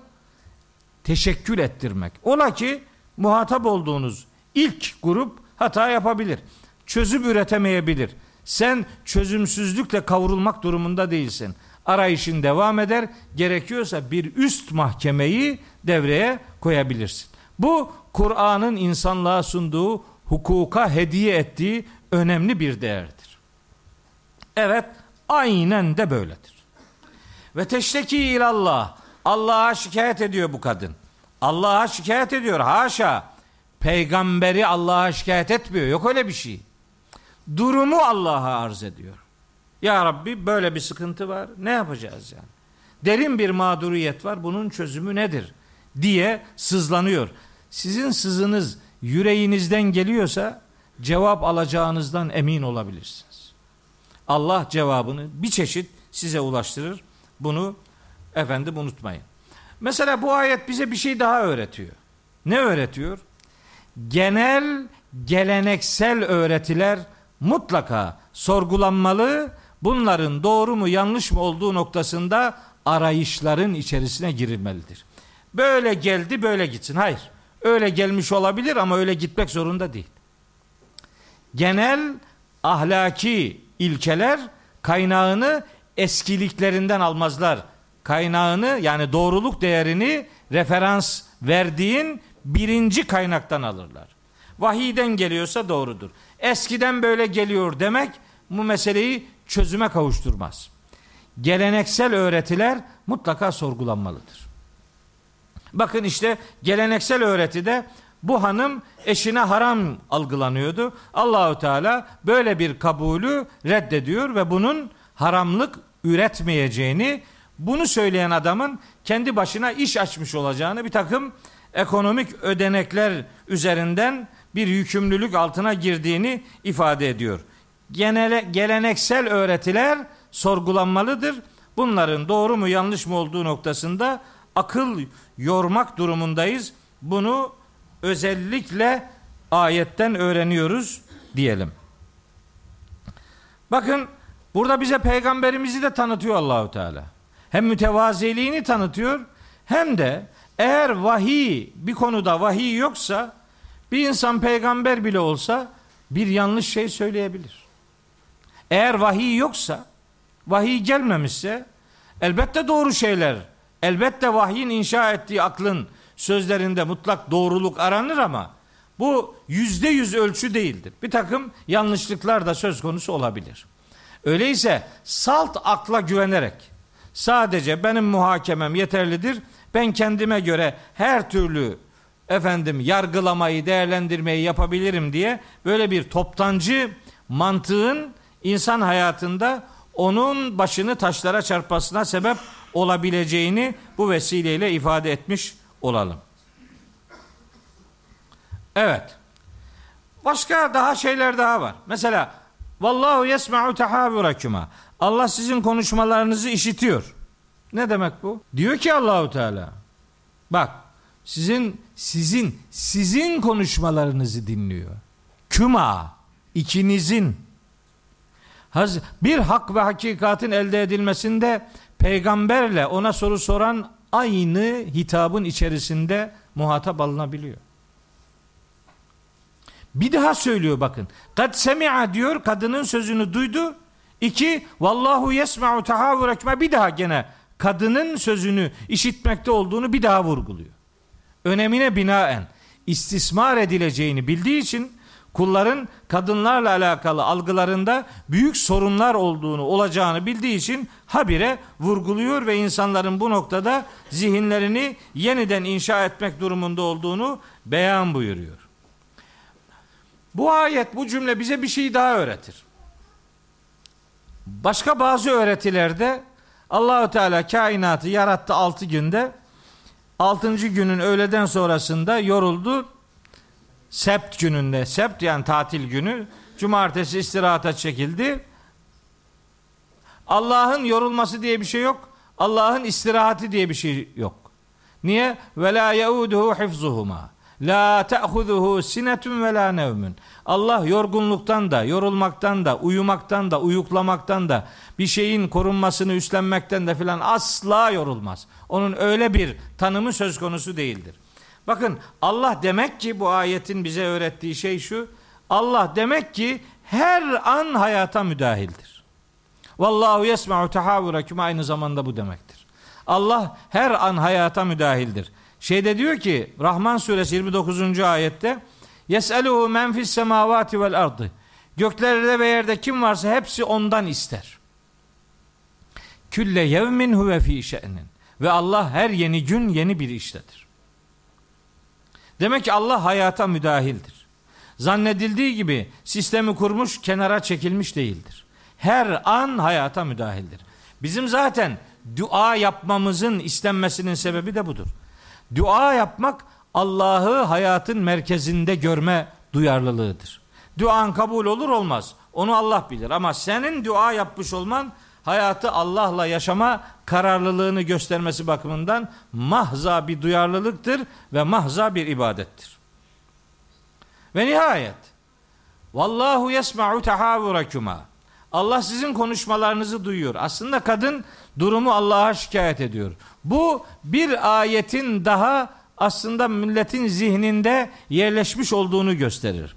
teşekkül ettirmek. Ola ki muhatap olduğunuz ilk grup hata yapabilir. Çözüm üretemeyebilir. Sen çözümsüzlükle kavrulmak durumunda değilsin. Arayışın devam eder. Gerekiyorsa bir üst mahkemeyi devreye koyabilirsin. Bu Kur'an'ın insanlığa sunduğu hukuka hediye ettiği önemli bir değerdir. Evet, aynen de böyledir. Ve teşteki ilallah. Allah'a şikayet ediyor bu kadın. Allah'a şikayet ediyor. Haşa. Peygamberi Allah'a şikayet etmiyor. Yok öyle bir şey. Durumu Allah'a arz ediyor. Ya Rabbi böyle bir sıkıntı var. Ne yapacağız yani? Derin bir mağduriyet var. Bunun çözümü nedir? diye sızlanıyor. Sizin sızınız yüreğinizden geliyorsa cevap alacağınızdan emin olabilirsiniz. Allah cevabını bir çeşit size ulaştırır. Bunu efendim unutmayın. Mesela bu ayet bize bir şey daha öğretiyor. Ne öğretiyor? Genel geleneksel öğretiler mutlaka sorgulanmalı. Bunların doğru mu yanlış mı olduğu noktasında arayışların içerisine girilmelidir. Böyle geldi böyle gitsin. Hayır. Öyle gelmiş olabilir ama öyle gitmek zorunda değil. Genel ahlaki ilkeler kaynağını eskiliklerinden almazlar. Kaynağını yani doğruluk değerini referans verdiğin birinci kaynaktan alırlar. Vahiyden geliyorsa doğrudur. Eskiden böyle geliyor demek bu meseleyi çözüme kavuşturmaz. Geleneksel öğretiler mutlaka sorgulanmalıdır. Bakın işte geleneksel öğretide bu hanım eşine haram algılanıyordu. Allahu Teala böyle bir kabulü reddediyor ve bunun haramlık üretmeyeceğini, bunu söyleyen adamın kendi başına iş açmış olacağını bir takım ekonomik ödenekler üzerinden bir yükümlülük altına girdiğini ifade ediyor. Genele, geleneksel öğretiler sorgulanmalıdır. Bunların doğru mu yanlış mı olduğu noktasında akıl yormak durumundayız. Bunu özellikle ayetten öğreniyoruz diyelim. Bakın burada bize peygamberimizi de tanıtıyor Allahu Teala. Hem mütevaziliğini tanıtıyor hem de eğer vahiy bir konuda vahiy yoksa bir insan peygamber bile olsa bir yanlış şey söyleyebilir. Eğer vahiy yoksa, vahiy gelmemişse elbette doğru şeyler, elbette vahyin inşa ettiği aklın sözlerinde mutlak doğruluk aranır ama bu yüzde yüz ölçü değildir. Bir takım yanlışlıklar da söz konusu olabilir. Öyleyse salt akla güvenerek sadece benim muhakemem yeterlidir. Ben kendime göre her türlü efendim yargılamayı, değerlendirmeyi yapabilirim diye böyle bir toptancı mantığın insan hayatında onun başını taşlara çarpmasına sebep olabileceğini bu vesileyle ifade etmiş olalım. Evet. Başka daha şeyler daha var. Mesela Vallahu yesma'u tahavurakuma. Allah sizin konuşmalarınızı işitiyor. Ne demek bu? Diyor ki Allahu Teala. Bak sizin sizin sizin konuşmalarınızı dinliyor. Küma ikinizin bir hak ve hakikatin elde edilmesinde peygamberle ona soru soran aynı hitabın içerisinde muhatap alınabiliyor. Bir daha söylüyor bakın. Kad semi'a diyor kadının sözünü duydu. İki vallahu yesma'u tahavvurakme bir daha gene kadının sözünü işitmekte olduğunu bir daha vurguluyor. Önemine binaen istismar edileceğini bildiği için kulların kadınlarla alakalı algılarında büyük sorunlar olduğunu olacağını bildiği için habire vurguluyor ve insanların bu noktada zihinlerini yeniden inşa etmek durumunda olduğunu beyan buyuruyor. Bu ayet bu cümle bize bir şey daha öğretir. Başka bazı öğretilerde Allahü Teala kainatı yarattı altı günde. Altıncı günün öğleden sonrasında yoruldu. Sept gününde, sept yani tatil günü, cumartesi istirahata çekildi. Allah'ın yorulması diye bir şey yok. Allah'ın istirahati diye bir şey yok. Niye? Ve la yauduhu hifzuhuma. La ta'khuzuhu sinetun ve la nevmun. Allah yorgunluktan da, yorulmaktan da, uyumaktan da, uyuklamaktan da, bir şeyin korunmasını üstlenmekten de filan asla yorulmaz. Onun öyle bir tanımı söz konusu değildir. Bakın Allah demek ki bu ayetin bize öğrettiği şey şu. Allah demek ki her an hayata müdahildir. Vallahu yesma'u tahavvurakum aynı zamanda bu demektir. Allah her an hayata müdahildir. Şeyde diyor ki Rahman suresi 29. ayette Yes'eluhu men fis semavati vel ardı. Göklerde ve yerde kim varsa hepsi ondan ister. Külle yevmin huve fi şe'nin. Ve Allah her yeni gün yeni bir iştedir. Demek ki Allah hayata müdahildir. Zannedildiği gibi sistemi kurmuş, kenara çekilmiş değildir. Her an hayata müdahildir. Bizim zaten dua yapmamızın istenmesinin sebebi de budur. Dua yapmak Allah'ı hayatın merkezinde görme duyarlılığıdır. Duan kabul olur olmaz. Onu Allah bilir ama senin dua yapmış olman hayatı Allah'la yaşama kararlılığını göstermesi bakımından mahza bir duyarlılıktır ve mahza bir ibadettir. Ve nihayet Vallahu yesma'u tahavurakuma. Allah sizin konuşmalarınızı duyuyor. Aslında kadın durumu Allah'a şikayet ediyor. Bu bir ayetin daha aslında milletin zihninde yerleşmiş olduğunu gösterir.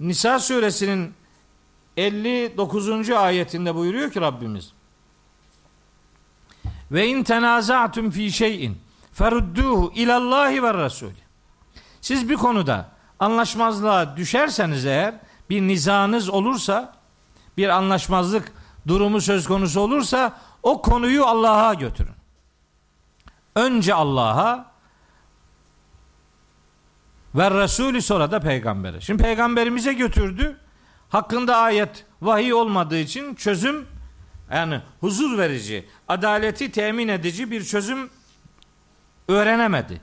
Nisa suresinin 59. ayetinde buyuruyor ki Rabbimiz ve in tenaza'tum fi şeyin ferudduhu ilallahi ve rasul. Siz bir konuda anlaşmazlığa düşerseniz eğer bir nizanız olursa bir anlaşmazlık durumu söz konusu olursa o konuyu Allah'a götürün. Önce Allah'a Ve Resulü sonra da peygambere. Şimdi peygamberimize götürdü. Hakkında ayet vahiy olmadığı için çözüm yani huzur verici, adaleti temin edici bir çözüm öğrenemedi.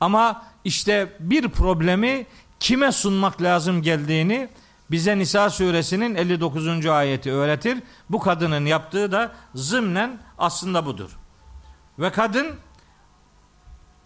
Ama işte bir problemi kime sunmak lazım geldiğini bize Nisa suresinin 59. ayeti öğretir. Bu kadının yaptığı da zımnen aslında budur. Ve kadın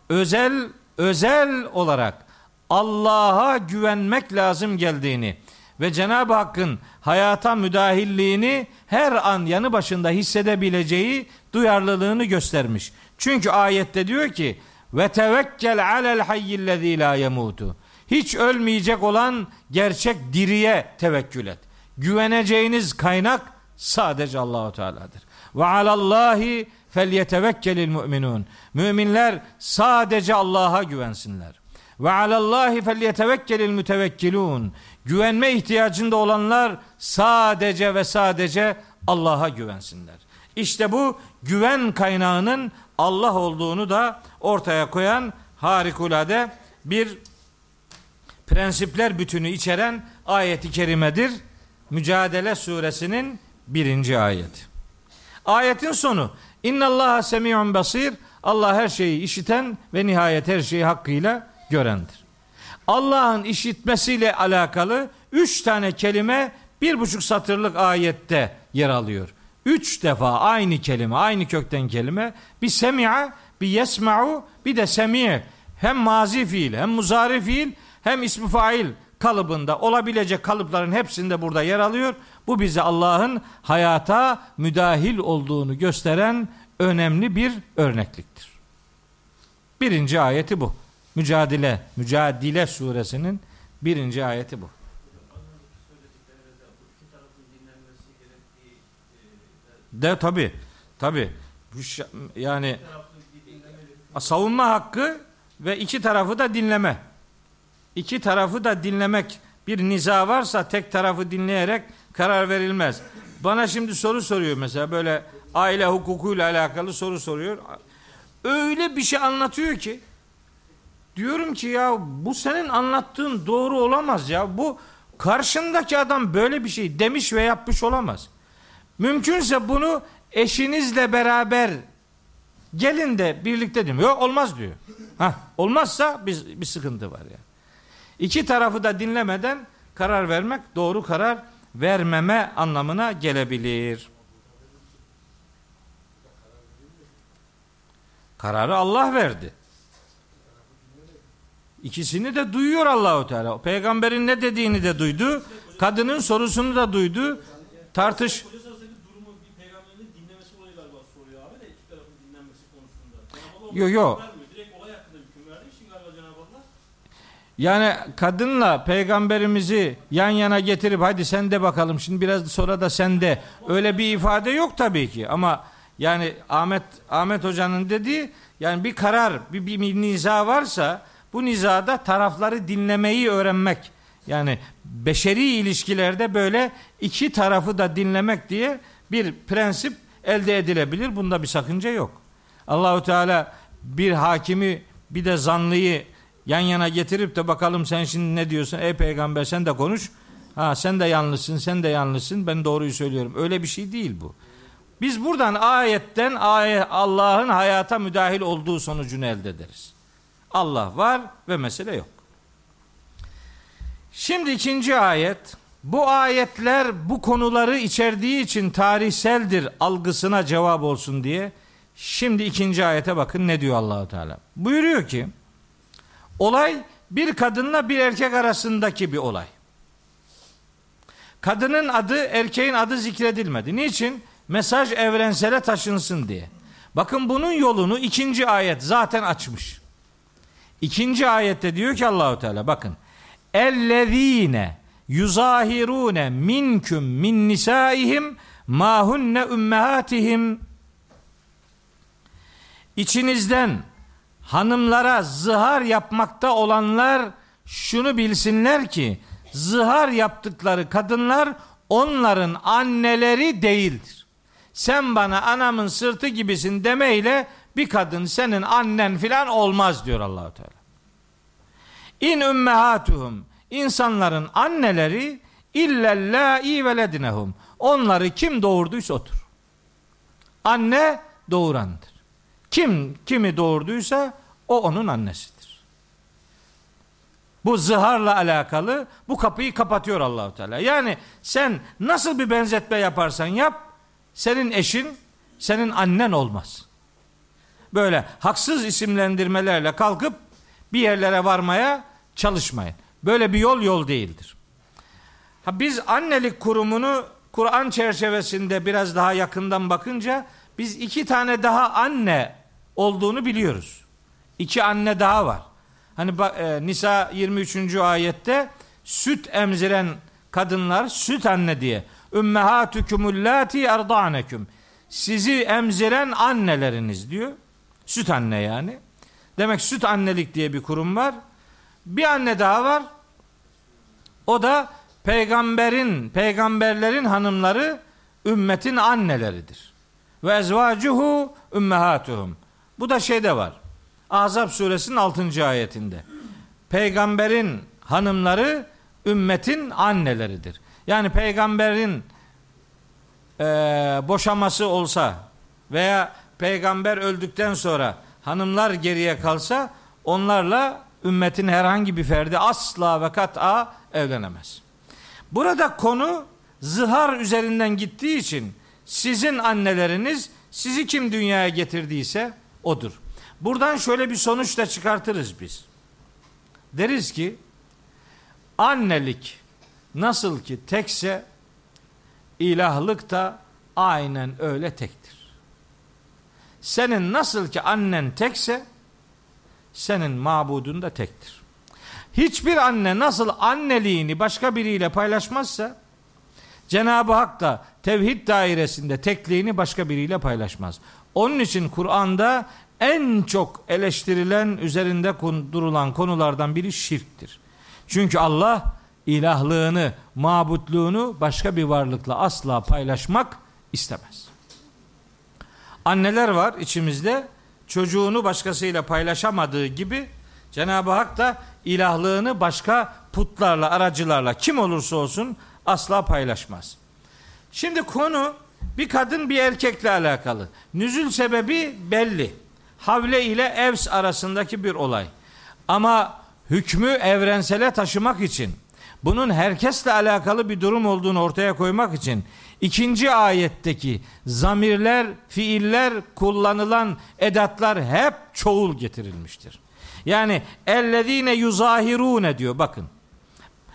özel özel olarak Allah'a güvenmek lazım geldiğini ve Cenab-ı Hakk'ın hayata müdahilliğini her an yanı başında hissedebileceği duyarlılığını göstermiş. Çünkü ayette diyor ki ve tevekkel alel hayyillezî la yemutu. Hiç ölmeyecek olan gerçek diriye tevekkül et. Güveneceğiniz kaynak sadece Allahu Teala'dır. Ve alallahi felyetevekkelil mu'minun. Müminler sadece Allah'a güvensinler. Ve alallahi felyetevekkelil mütevekkilun. Güvenme ihtiyacında olanlar sadece ve sadece Allah'a güvensinler. İşte bu güven kaynağının Allah olduğunu da ortaya koyan harikulade bir prensipler bütünü içeren ayeti kerimedir. Mücadele suresinin birinci ayeti. Ayetin sonu İnna Allah semi'un basir. Allah her şeyi işiten ve nihayet her şeyi hakkıyla görendir. Allah'ın işitmesiyle alakalı üç tane kelime bir buçuk satırlık ayette yer alıyor. Üç defa aynı kelime, aynı kökten kelime. Bir semi'a, bir yesma'u, bir de semi' hem mazi fiil, hem muzari fiil, hem ismi fail kalıbında olabilecek kalıpların hepsinde burada yer alıyor. Bu bize Allah'ın hayata müdahil olduğunu gösteren önemli bir örnekliktir. Birinci ayeti bu. Mücadele, Mücadele suresinin birinci ayeti bu. De tabi, tabi. Yani savunma hakkı ve iki tarafı da dinleme. İki tarafı da dinlemek bir niza varsa tek tarafı dinleyerek karar verilmez. Bana şimdi soru soruyor mesela böyle aile hukukuyla alakalı soru soruyor. Öyle bir şey anlatıyor ki diyorum ki ya bu senin anlattığın doğru olamaz ya. Bu karşındaki adam böyle bir şey demiş ve yapmış olamaz. Mümkünse bunu eşinizle beraber gelin de birlikte diyor. Yok olmaz diyor. Ha olmazsa biz bir sıkıntı var yani. İki tarafı da dinlemeden karar vermek doğru karar vermeme anlamına gelebilir. Kararı Allah verdi. İkisini de duyuyor Allahu Teala. Peygamberin ne dediğini de duydu. Kadının sorusunu da duydu. Tartış Yok yok. Yani kadınla peygamberimizi yan yana getirip hadi sen de bakalım şimdi biraz sonra da sen de öyle bir ifade yok tabii ki ama yani Ahmet Ahmet hocanın dediği yani bir karar bir, bir, niza varsa bu nizada tarafları dinlemeyi öğrenmek yani beşeri ilişkilerde böyle iki tarafı da dinlemek diye bir prensip elde edilebilir. Bunda bir sakınca yok. Allahu Teala bir hakimi bir de zanlıyı yan yana getirip de bakalım sen şimdi ne diyorsun? Ey peygamber sen de konuş. Ha sen de yanlışsın, sen de yanlışsın. Ben doğruyu söylüyorum. Öyle bir şey değil bu. Biz buradan ayetten ayet Allah'ın hayata müdahil olduğu sonucunu elde ederiz. Allah var ve mesele yok. Şimdi ikinci ayet. Bu ayetler bu konuları içerdiği için tarihseldir algısına cevap olsun diye. Şimdi ikinci ayete bakın ne diyor Allahu Teala. Buyuruyor ki Olay bir kadınla bir erkek arasındaki bir olay. Kadının adı erkeğin adı zikredilmedi. Niçin? Mesaj evrensele taşınsın diye. Bakın bunun yolunu ikinci ayet zaten açmış. İkinci ayette diyor ki Allahu Teala bakın. Ellezine yuzahirune minküm min nisaihim ma hunne ummahatihim İçinizden hanımlara zihar yapmakta olanlar şunu bilsinler ki zihar yaptıkları kadınlar onların anneleri değildir. Sen bana anamın sırtı gibisin demeyle bir kadın senin annen filan olmaz diyor Allahu Teala. İn ümmehatuhum insanların anneleri illellâi velednehum. Onları kim doğurduysa otur. Anne doğurandır. Kim kimi doğurduysa o onun annesidir. Bu zıharla alakalı bu kapıyı kapatıyor Allahu Teala. Yani sen nasıl bir benzetme yaparsan yap senin eşin senin annen olmaz. Böyle haksız isimlendirmelerle kalkıp bir yerlere varmaya çalışmayın. Böyle bir yol yol değildir. Ha biz annelik kurumunu Kur'an çerçevesinde biraz daha yakından bakınca biz iki tane daha anne olduğunu biliyoruz. İki anne daha var. Hani e, Nisa 23. ayette süt emziren kadınlar süt anne diye ümmehatukumulati erda'nekum sizi emziren anneleriniz diyor. Süt anne yani. Demek süt annelik diye bir kurum var. Bir anne daha var. O da peygamberin, peygamberlerin hanımları ümmetin anneleridir. Ve ezvacuhu ümmehatuhum. Bu da şeyde var. Ahzab suresinin 6. ayetinde. Peygamberin hanımları ümmetin anneleridir. Yani peygamberin e, boşaması olsa veya peygamber öldükten sonra hanımlar geriye kalsa onlarla ümmetin herhangi bir ferdi asla ve kat'a evlenemez. Burada konu zihar üzerinden gittiği için sizin anneleriniz sizi kim dünyaya getirdiyse odur. Buradan şöyle bir sonuç da çıkartırız biz. Deriz ki annelik nasıl ki tekse ilahlık da aynen öyle tektir. Senin nasıl ki annen tekse senin mabudun da tektir. Hiçbir anne nasıl anneliğini başka biriyle paylaşmazsa Cenab-ı Hak da tevhid dairesinde tekliğini başka biriyle paylaşmaz. Onun için Kur'an'da en çok eleştirilen üzerinde durulan konulardan biri şirktir. Çünkü Allah ilahlığını, mabutluğunu başka bir varlıkla asla paylaşmak istemez. Anneler var içimizde çocuğunu başkasıyla paylaşamadığı gibi Cenab-ı Hak da ilahlığını başka putlarla, aracılarla kim olursa olsun asla paylaşmaz. Şimdi konu bir kadın bir erkekle alakalı. Nüzül sebebi belli. Havle ile Evs arasındaki bir olay. Ama hükmü evrensele taşımak için bunun herkesle alakalı bir durum olduğunu ortaya koymak için ikinci ayetteki zamirler, fiiller, kullanılan edatlar hep çoğul getirilmiştir. Yani ellezine yuzahirune diyor bakın.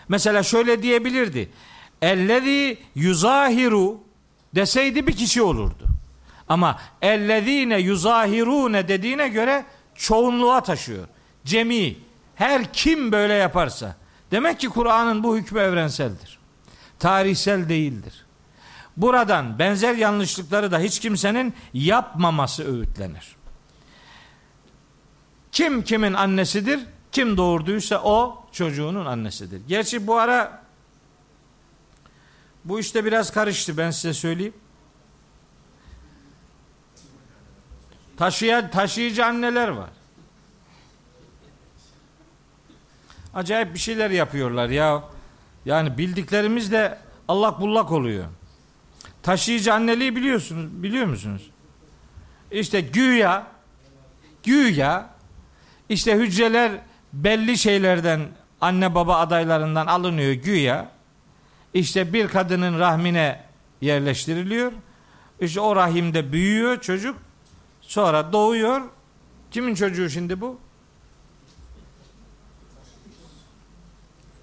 Mesela şöyle diyebilirdi. Ellezî yuzahiru deseydi bir kişi olurdu. Ama ellezine yuzahirune dediğine göre çoğunluğa taşıyor. Cemi. Her kim böyle yaparsa. Demek ki Kur'an'ın bu hükmü evrenseldir. Tarihsel değildir. Buradan benzer yanlışlıkları da hiç kimsenin yapmaması öğütlenir. Kim kimin annesidir? Kim doğurduysa o çocuğunun annesidir. Gerçi bu ara bu işte biraz karıştı ben size söyleyeyim. Taşıya, taşıyıcı anneler var. Acayip bir şeyler yapıyorlar ya. Yani bildiklerimiz de allak bullak oluyor. Taşıyıcı anneliği biliyorsunuz, biliyor musunuz? İşte güya güya işte hücreler belli şeylerden anne baba adaylarından alınıyor güya. İşte bir kadının rahmine yerleştiriliyor. İşte o rahimde büyüyor çocuk. Sonra doğuyor. Kimin çocuğu şimdi bu?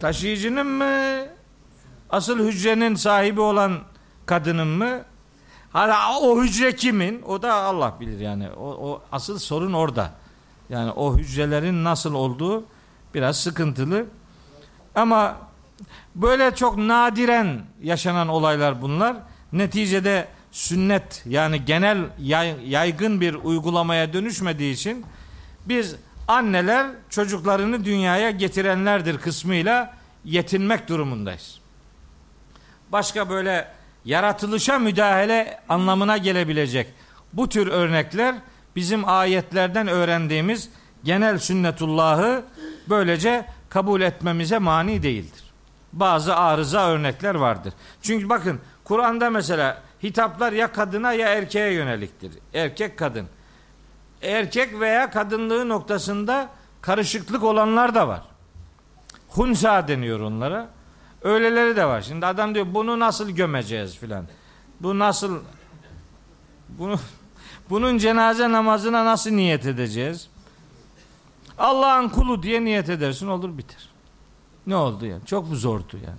Taşıyıcının mı? Asıl hücrenin sahibi olan kadının mı? Hala o hücre kimin? O da Allah bilir yani. O, o asıl sorun orada. Yani o hücrelerin nasıl olduğu biraz sıkıntılı. Ama böyle çok nadiren yaşanan olaylar bunlar. Neticede sünnet yani genel yaygın bir uygulamaya dönüşmediği için biz anneler çocuklarını dünyaya getirenlerdir kısmıyla yetinmek durumundayız. Başka böyle yaratılışa müdahale anlamına gelebilecek bu tür örnekler bizim ayetlerden öğrendiğimiz genel sünnetullahı böylece kabul etmemize mani değildir. Bazı arıza örnekler vardır. Çünkü bakın Kur'an'da mesela hitaplar ya kadına ya erkeğe yöneliktir. Erkek kadın. Erkek veya kadınlığı noktasında karışıklık olanlar da var. Hunsa deniyor onlara. Öyleleri de var. Şimdi adam diyor bunu nasıl gömeceğiz filan. Bu nasıl bunu bunun cenaze namazına nasıl niyet edeceğiz? Allah'ın kulu diye niyet edersin olur biter. Ne oldu yani? Çok mu zordu yani?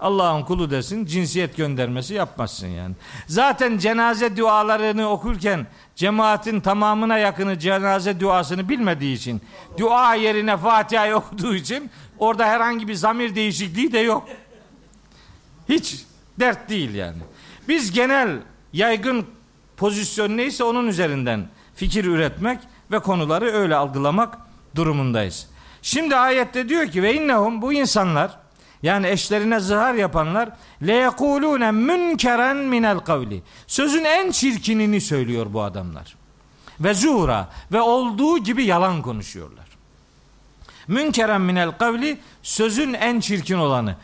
Allah'ın kulu desin cinsiyet göndermesi yapmazsın yani. Zaten cenaze dualarını okurken cemaatin tamamına yakını cenaze duasını bilmediği için dua yerine Fatiha *laughs* okuduğu için orada herhangi bir zamir değişikliği de yok. Hiç dert değil yani. Biz genel yaygın pozisyon neyse onun üzerinden fikir üretmek ve konuları öyle algılamak durumundayız. Şimdi ayette diyor ki ve innehum bu insanlar yani eşlerine zihar yapanlar le yekulune münkeren minel kavli. Sözün en çirkinini söylüyor bu adamlar. Ve zura ve olduğu gibi yalan konuşuyorlar. Münkeren minel kavli sözün en çirkin olanı.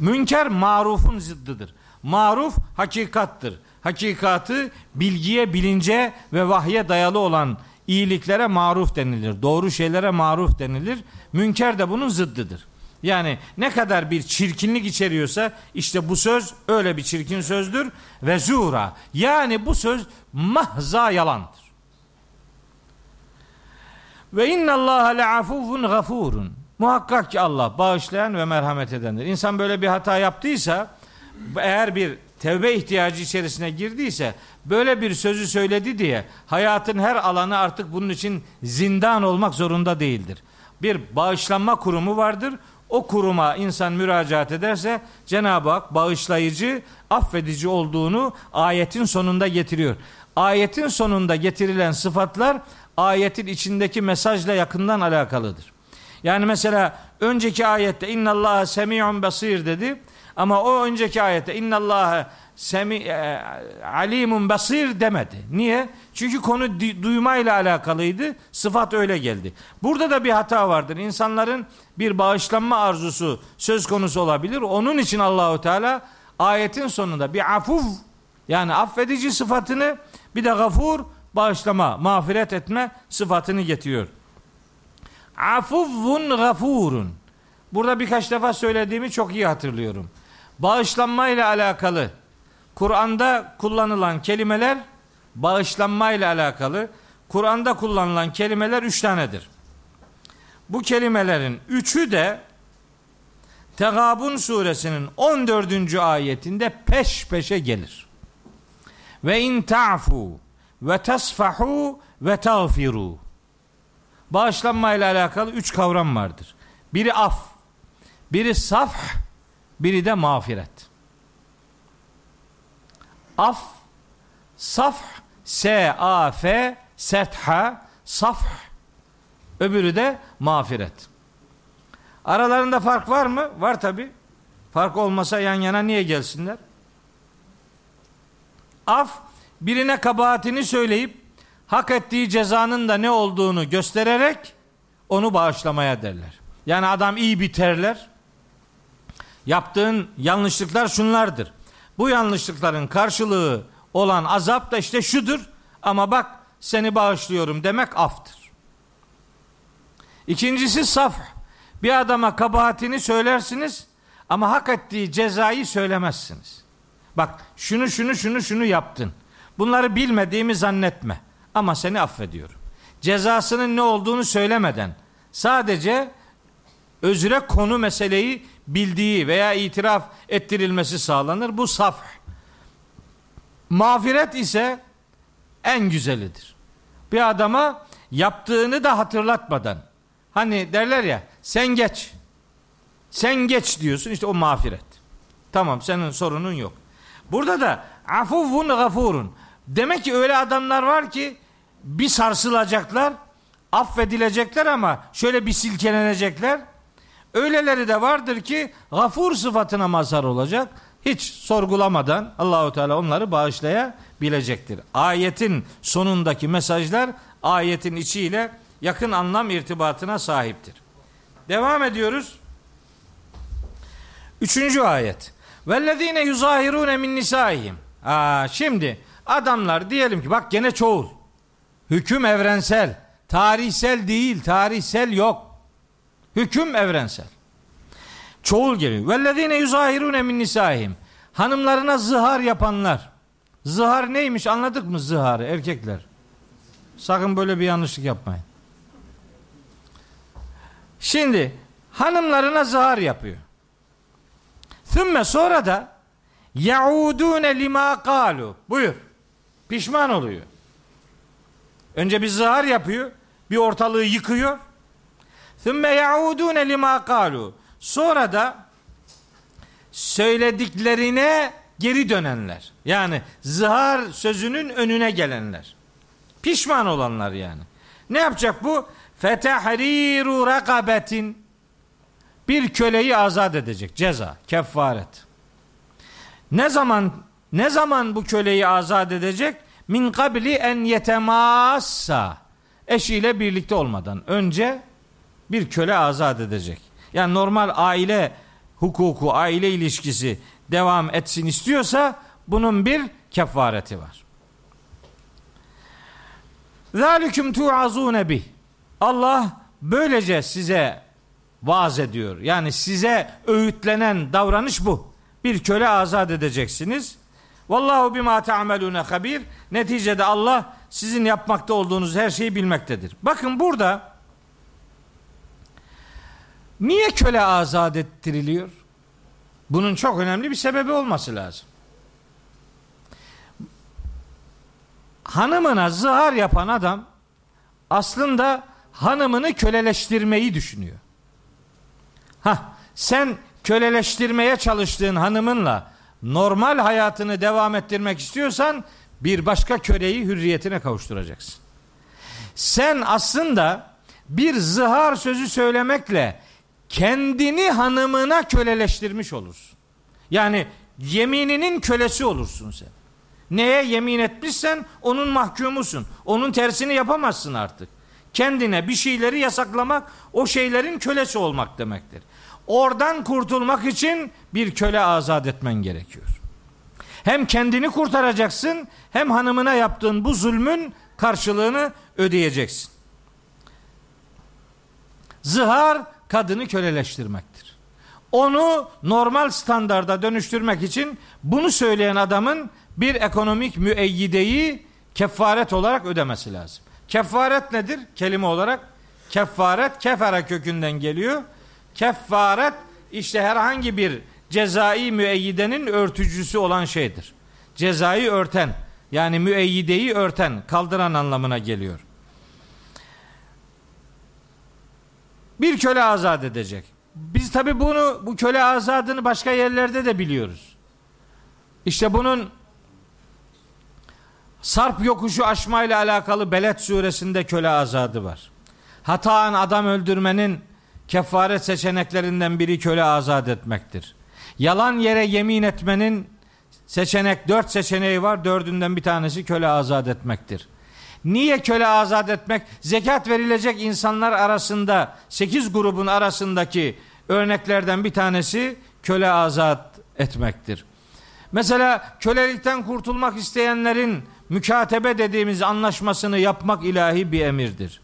Münker marufun zıddıdır. Maruf hakikattır. Hakikatı bilgiye, bilince ve vahye dayalı olan iyiliklere maruf denilir. Doğru şeylere maruf denilir. Münker de bunun zıddıdır. Yani ne kadar bir çirkinlik içeriyorsa işte bu söz öyle bir çirkin sözdür ve zura. Yani bu söz mahza yalandır. Ve inna Allah le'afuvun gafurun. Muhakkak ki Allah bağışlayan ve merhamet edendir. İnsan böyle bir hata yaptıysa eğer bir tevbe ihtiyacı içerisine girdiyse böyle bir sözü söyledi diye hayatın her alanı artık bunun için zindan olmak zorunda değildir. Bir bağışlanma kurumu vardır. O kuruma insan müracaat ederse Cenab-ı Hak bağışlayıcı, affedici olduğunu ayetin sonunda getiriyor. Ayetin sonunda getirilen sıfatlar ayetin içindeki mesajla yakından alakalıdır. Yani mesela önceki ayette innallaha semi'un basir dedi. Ama o önceki ayette innallaha semi e, alimun basir demedi. Niye? Çünkü konu duymayla alakalıydı. Sıfat öyle geldi. Burada da bir hata vardır. İnsanların bir bağışlanma arzusu söz konusu olabilir. Onun için Allahu Teala ayetin sonunda bir afuv yani affedici sıfatını bir de gafur bağışlama, mağfiret etme sıfatını getiriyor. Afuvun gafurun. Burada birkaç defa söylediğimi çok iyi hatırlıyorum. Bağışlanma ile alakalı Kur'an'da kullanılan kelimeler bağışlanma ile alakalı. Kur'an'da kullanılan kelimeler üç tanedir. Bu kelimelerin üçü de Tegabun suresinin 14. ayetinde peş peşe gelir. Ve in ta'fu ve tasfahu ve tağfiru. Bağışlanma ile alakalı üç kavram vardır. Biri af, biri safh, biri de mağfiret. Af, safh, S-A-F, setha, safh. Öbürü de mağfiret. Aralarında fark var mı? Var tabi. Fark olmasa yan yana niye gelsinler? Af, birine kabahatini söyleyip hak ettiği cezanın da ne olduğunu göstererek onu bağışlamaya derler. Yani adam iyi biterler. Yaptığın yanlışlıklar şunlardır. Bu yanlışlıkların karşılığı olan azap da işte şudur. Ama bak seni bağışlıyorum demek aftır. İkincisi saf. Bir adama kabahatini söylersiniz ama hak ettiği cezayı söylemezsiniz. Bak şunu şunu şunu şunu yaptın. Bunları bilmediğimi zannetme. Ama seni affediyorum. Cezasının ne olduğunu söylemeden sadece özüre konu meseleyi bildiği veya itiraf ettirilmesi sağlanır. Bu saf. Mağfiret ise en güzelidir. Bir adama yaptığını da hatırlatmadan hani derler ya sen geç sen geç diyorsun işte o mağfiret. Tamam senin sorunun yok. Burada da afuvun gafurun. Demek ki öyle adamlar var ki bir sarsılacaklar, affedilecekler ama şöyle bir silkelenecekler. Öyleleri de vardır ki gafur sıfatına mazhar olacak. Hiç sorgulamadan Allahu Teala onları bağışlayabilecektir. Ayetin sonundaki mesajlar ayetin içiyle yakın anlam irtibatına sahiptir. Devam ediyoruz. Üçüncü ayet. Vellezine yuzahirune min nisaihim. Aa, şimdi adamlar diyelim ki bak gene çoğul. Hüküm evrensel. Tarihsel değil, tarihsel yok. Hüküm evrensel. Çoğul geliyor. Vellezine yuzahirune min nisaihim. Hanımlarına zihar yapanlar. Zihar neymiş anladık mı ziharı erkekler? Sakın böyle bir yanlışlık yapmayın. Şimdi hanımlarına zihar yapıyor. Thümme sonra da yaudune lima kalu. Buyur. Pişman oluyor. Önce bir zihar yapıyor. Bir ortalığı yıkıyor. Thümme yaudune lima kalu. Sonra da söylediklerine geri dönenler. Yani zihar sözünün önüne gelenler. Pişman olanlar yani. Ne yapacak bu? Fetehriru rakabetin bir köleyi azat edecek ceza, kefaret. Ne zaman ne zaman bu köleyi azat edecek? Min kabli en yetemassa. Eşiyle birlikte olmadan önce bir köle azat edecek. Yani normal aile hukuku, aile ilişkisi devam etsin istiyorsa bunun bir kefareti var. Zalikum tu'azune bih. Allah böylece size vaaz ediyor. Yani size öğütlenen davranış bu. Bir köle azat edeceksiniz. Vallahu bima ta'melune habir. Neticede Allah sizin yapmakta olduğunuz her şeyi bilmektedir. Bakın burada niye köle azat ettiriliyor? Bunun çok önemli bir sebebi olması lazım. Hanımına zihar yapan adam aslında hanımını köleleştirmeyi düşünüyor. Ha, sen köleleştirmeye çalıştığın hanımınla normal hayatını devam ettirmek istiyorsan bir başka köleyi hürriyetine kavuşturacaksın. Sen aslında bir zihar sözü söylemekle kendini hanımına köleleştirmiş olursun. Yani yemininin kölesi olursun sen. Neye yemin etmişsen onun mahkumusun. Onun tersini yapamazsın artık. Kendine bir şeyleri yasaklamak o şeylerin kölesi olmak demektir. Oradan kurtulmak için bir köle azat etmen gerekiyor. Hem kendini kurtaracaksın hem hanımına yaptığın bu zulmün karşılığını ödeyeceksin. Zihar kadını köleleştirmektir. Onu normal standarda dönüştürmek için bunu söyleyen adamın bir ekonomik müeyyideyi kefaret olarak ödemesi lazım. Kefaret nedir? Kelime olarak kefaret kefere kökünden geliyor. Kefaret işte herhangi bir cezai müeyyidenin örtücüsü olan şeydir. Cezayı örten yani müeyyideyi örten, kaldıran anlamına geliyor. Bir köle azat edecek. Biz tabi bunu bu köle azadını başka yerlerde de biliyoruz. İşte bunun Sarp yokuşu aşmayla alakalı Beled suresinde köle azadı var. Hataen adam öldürmenin kefaret seçeneklerinden biri köle azat etmektir. Yalan yere yemin etmenin seçenek dört seçeneği var. Dördünden bir tanesi köle azat etmektir. Niye köle azat etmek? Zekat verilecek insanlar arasında sekiz grubun arasındaki örneklerden bir tanesi köle azat etmektir. Mesela kölelikten kurtulmak isteyenlerin mükatebe dediğimiz anlaşmasını yapmak ilahi bir emirdir.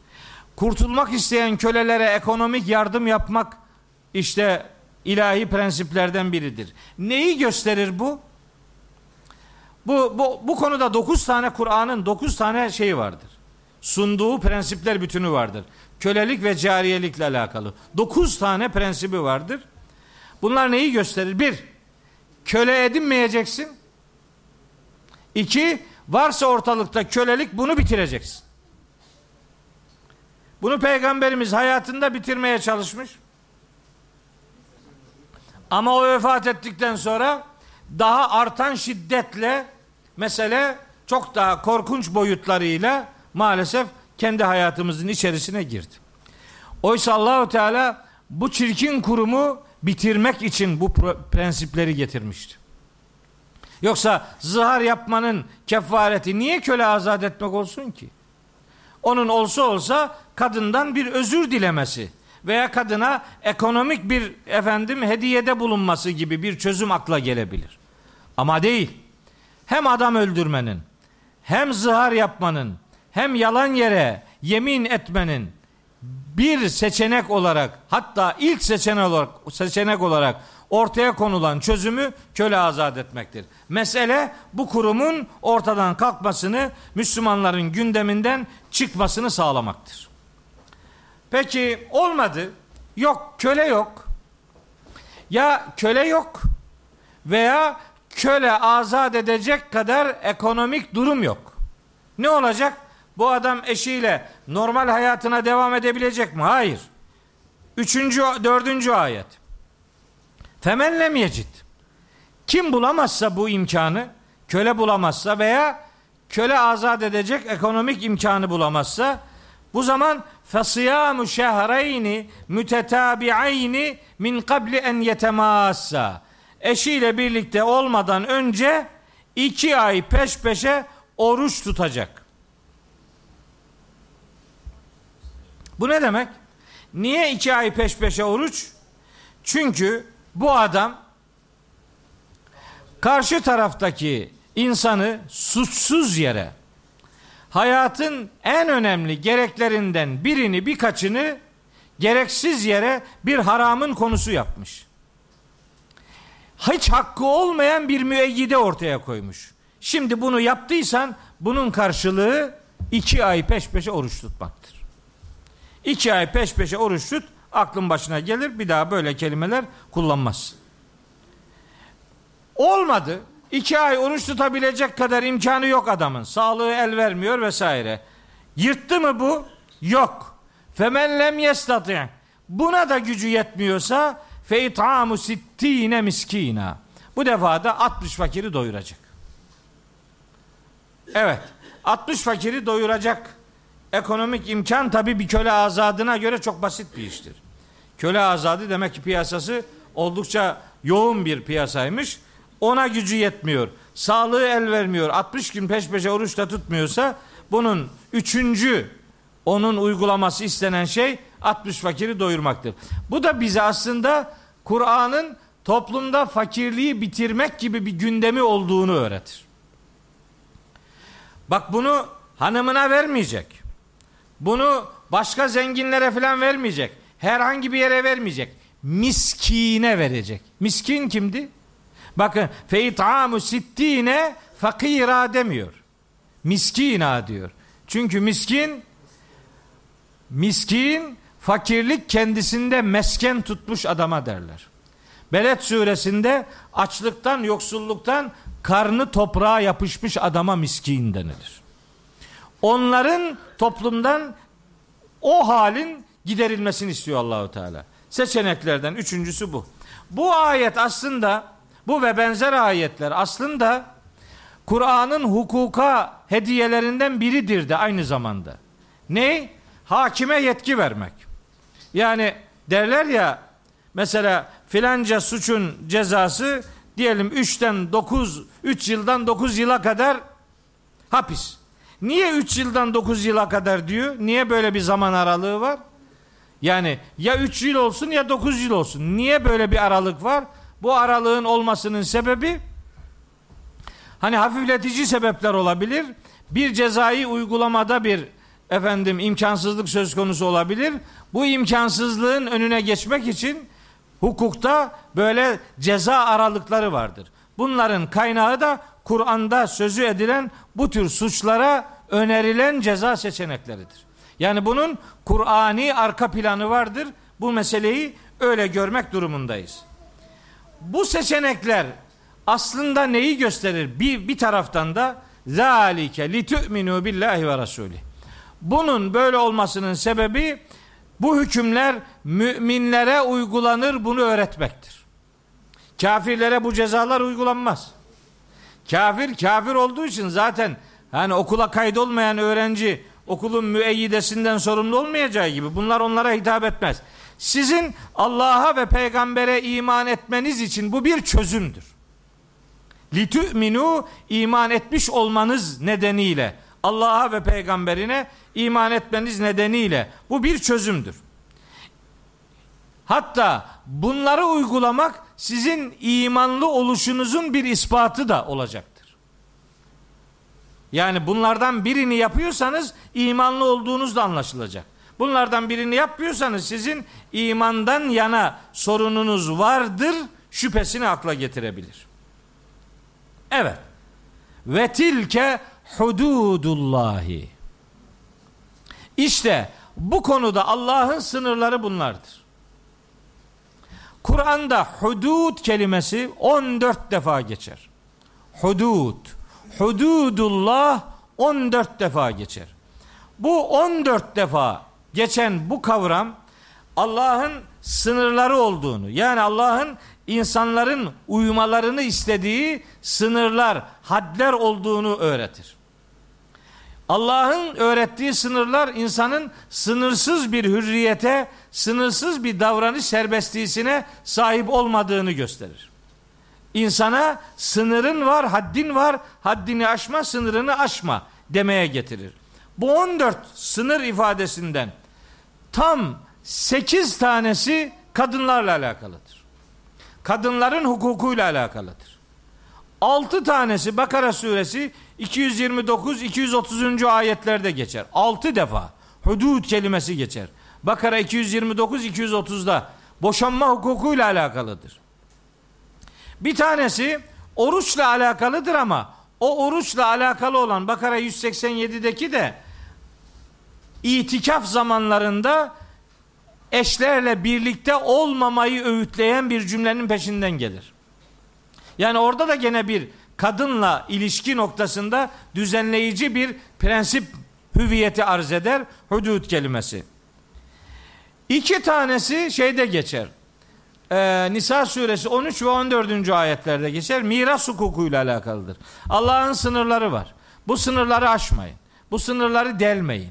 Kurtulmak isteyen kölelere ekonomik yardım yapmak işte ilahi prensiplerden biridir. Neyi gösterir bu? Bu, bu, bu konuda dokuz tane Kur'an'ın dokuz tane şeyi vardır. Sunduğu prensipler bütünü vardır. Kölelik ve cariyelikle alakalı. Dokuz tane prensibi vardır. Bunlar neyi gösterir? Bir, köle edinmeyeceksin. İki, varsa ortalıkta kölelik bunu bitireceksin. Bunu peygamberimiz hayatında bitirmeye çalışmış. Ama o vefat ettikten sonra daha artan şiddetle mesele çok daha korkunç boyutlarıyla maalesef kendi hayatımızın içerisine girdi. Oysa Allahu Teala bu çirkin kurumu bitirmek için bu prensipleri getirmişti. Yoksa zihar yapmanın kefareti niye köle azat etmek olsun ki? Onun olsa olsa kadından bir özür dilemesi veya kadına ekonomik bir efendim hediyede bulunması gibi bir çözüm akla gelebilir. Ama değil. Hem adam öldürmenin, hem zihar yapmanın, hem yalan yere yemin etmenin bir seçenek olarak hatta ilk seçenek olarak seçenek olarak ortaya konulan çözümü köle azat etmektir. Mesele bu kurumun ortadan kalkmasını, Müslümanların gündeminden çıkmasını sağlamaktır. Peki olmadı. Yok köle yok. Ya köle yok veya köle azat edecek kadar ekonomik durum yok. Ne olacak? Bu adam eşiyle normal hayatına devam edebilecek mi? Hayır. Üçüncü, dördüncü ayet. Femellem yecid. Kim bulamazsa bu imkanı, köle bulamazsa veya köle azat edecek ekonomik imkanı bulamazsa bu zaman fasiyamu şehreyni mütetabi'ayni min kabli en yetemassa. Eşiyle birlikte olmadan önce iki ay peş peşe oruç tutacak. Bu ne demek? Niye iki ay peş peşe oruç? Çünkü bu adam karşı taraftaki insanı suçsuz yere hayatın en önemli gereklerinden birini birkaçını gereksiz yere bir haramın konusu yapmış. Hiç hakkı olmayan bir müeyyide ortaya koymuş. Şimdi bunu yaptıysan bunun karşılığı iki ay peş peşe oruç tutmaktır. İki ay peş peşe oruç tut, aklın başına gelir bir daha böyle kelimeler kullanmaz. Olmadı. İki ay oruç tutabilecek kadar imkanı yok adamın. Sağlığı el vermiyor vesaire. Yırttı mı bu? Yok. Femen lem yestati. Buna da gücü yetmiyorsa fe itamu sittine miskina. Bu defa da 60 fakiri doyuracak. Evet. 60 fakiri doyuracak ekonomik imkan tabi bir köle azadına göre çok basit bir iştir. Köle azadı demek ki piyasası oldukça yoğun bir piyasaymış. Ona gücü yetmiyor. Sağlığı el vermiyor. 60 gün peş peşe oruç da tutmuyorsa bunun üçüncü onun uygulaması istenen şey 60 fakiri doyurmaktır. Bu da bize aslında Kur'an'ın toplumda fakirliği bitirmek gibi bir gündemi olduğunu öğretir. Bak bunu hanımına vermeyecek. Bunu başka zenginlere falan vermeyecek. Herhangi bir yere vermeyecek. Miskine verecek. Miskin kimdi? Bakın feitamu sittine fakira demiyor. Miskina diyor. Çünkü miskin miskin fakirlik kendisinde mesken tutmuş adama derler. Beled suresinde açlıktan, yoksulluktan karnı toprağa yapışmış adama miskin denilir. Onların toplumdan o halin giderilmesini istiyor Allahu Teala. Seçeneklerden üçüncüsü bu. Bu ayet aslında bu ve benzer ayetler aslında Kur'an'ın hukuka hediyelerinden biridir de aynı zamanda. Ne? Hakime yetki vermek. Yani derler ya mesela filanca suçun cezası diyelim 3'ten 9 3 yıldan 9 yıla kadar hapis. Niye 3 yıldan 9 yıla kadar diyor? Niye böyle bir zaman aralığı var? Yani ya 3 yıl olsun ya 9 yıl olsun. Niye böyle bir aralık var? Bu aralığın olmasının sebebi hani hafifletici sebepler olabilir. Bir cezai uygulamada bir efendim imkansızlık söz konusu olabilir. Bu imkansızlığın önüne geçmek için hukukta böyle ceza aralıkları vardır. Bunların kaynağı da Kur'an'da sözü edilen bu tür suçlara önerilen ceza seçenekleridir. Yani bunun Kur'ani arka planı vardır. Bu meseleyi öyle görmek durumundayız. Bu seçenekler aslında neyi gösterir? Bir, bir taraftan da zalike li tu'minu billahi ve rasulih. Bunun böyle olmasının sebebi bu hükümler müminlere uygulanır bunu öğretmektir. Kafirlere bu cezalar uygulanmaz. Kafir kafir olduğu için zaten hani okula kaydolmayan öğrenci okulun müeyyidesinden sorumlu olmayacağı gibi bunlar onlara hitap etmez. Sizin Allah'a ve peygambere iman etmeniz için bu bir çözümdür. Litü'minu iman etmiş olmanız nedeniyle Allah'a ve peygamberine iman etmeniz nedeniyle bu bir çözümdür. Hatta bunları uygulamak sizin imanlı oluşunuzun bir ispatı da olacaktır. Yani bunlardan birini yapıyorsanız imanlı olduğunuz da anlaşılacak. Bunlardan birini yapmıyorsanız sizin imandan yana sorununuz vardır şüphesini akla getirebilir. Evet. Ve tilke hududullahi. İşte bu konuda Allah'ın sınırları bunlardır. Kur'an'da hudud kelimesi 14 defa geçer. Hudud. Hududullah 14 defa geçer. Bu 14 defa geçen bu kavram Allah'ın sınırları olduğunu yani Allah'ın insanların uymalarını istediği sınırlar, hadler olduğunu öğretir. Allah'ın öğrettiği sınırlar insanın sınırsız bir hürriyete, sınırsız bir davranış serbestliğine sahip olmadığını gösterir. İnsana sınırın var, haddin var, haddini aşma, sınırını aşma demeye getirir. Bu 14 sınır ifadesinden tam 8 tanesi kadınlarla alakalıdır. Kadınların hukukuyla alakalıdır. 6 tanesi Bakara suresi 229 230. ayetlerde geçer. 6 defa hudud kelimesi geçer. Bakara 229 230'da boşanma hukukuyla alakalıdır. Bir tanesi oruçla alakalıdır ama o oruçla alakalı olan Bakara 187'deki de itikaf zamanlarında eşlerle birlikte olmamayı öğütleyen bir cümlenin peşinden gelir. Yani orada da gene bir kadınla ilişki noktasında düzenleyici bir prensip hüviyeti arz eder hudud kelimesi. İki tanesi şeyde geçer. Ee, Nisa suresi 13 ve 14. ayetlerde geçer. Miras hukukuyla alakalıdır. Allah'ın sınırları var. Bu sınırları aşmayın. Bu sınırları delmeyin.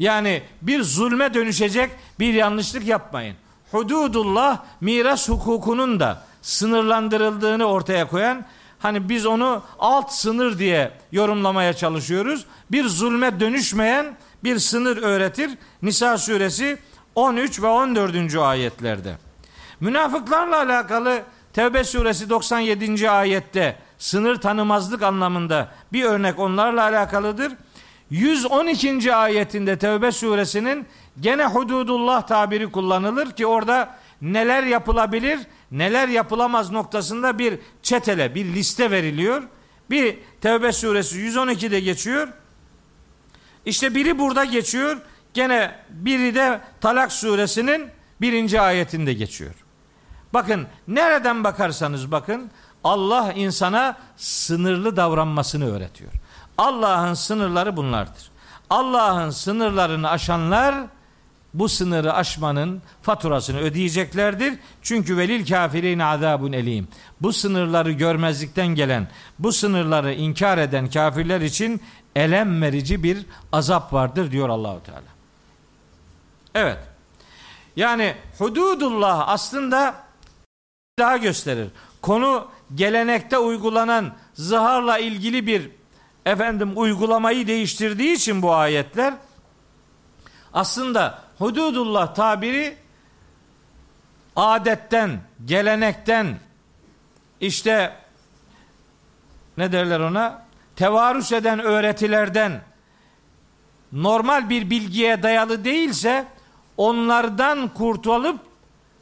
Yani bir zulme dönüşecek bir yanlışlık yapmayın. Hududullah miras hukukunun da sınırlandırıldığını ortaya koyan hani biz onu alt sınır diye yorumlamaya çalışıyoruz. Bir zulme dönüşmeyen bir sınır öğretir. Nisa suresi 13 ve 14. ayetlerde. Münafıklarla alakalı Tevbe suresi 97. ayette sınır tanımazlık anlamında bir örnek onlarla alakalıdır. 112. ayetinde Tevbe suresinin gene hududullah tabiri kullanılır ki orada neler yapılabilir, neler yapılamaz noktasında bir çetele, bir liste veriliyor. Bir Tevbe suresi 112'de geçiyor. İşte biri burada geçiyor. Gene biri de Talak suresinin birinci ayetinde geçiyor. Bakın nereden bakarsanız bakın Allah insana sınırlı davranmasını öğretiyor. Allah'ın sınırları bunlardır. Allah'ın sınırlarını aşanlar bu sınırı aşmanın faturasını ödeyeceklerdir. Çünkü velil kafirin azabun elim. Bu sınırları görmezlikten gelen, bu sınırları inkar eden kafirler için elem verici bir azap vardır diyor Allahu Teala. Evet. Yani hududullah aslında daha gösterir. Konu gelenekte uygulanan zıharla ilgili bir efendim uygulamayı değiştirdiği için bu ayetler aslında hududullah tabiri adetten, gelenekten işte ne derler ona? Tevarüs eden öğretilerden normal bir bilgiye dayalı değilse onlardan kurtulup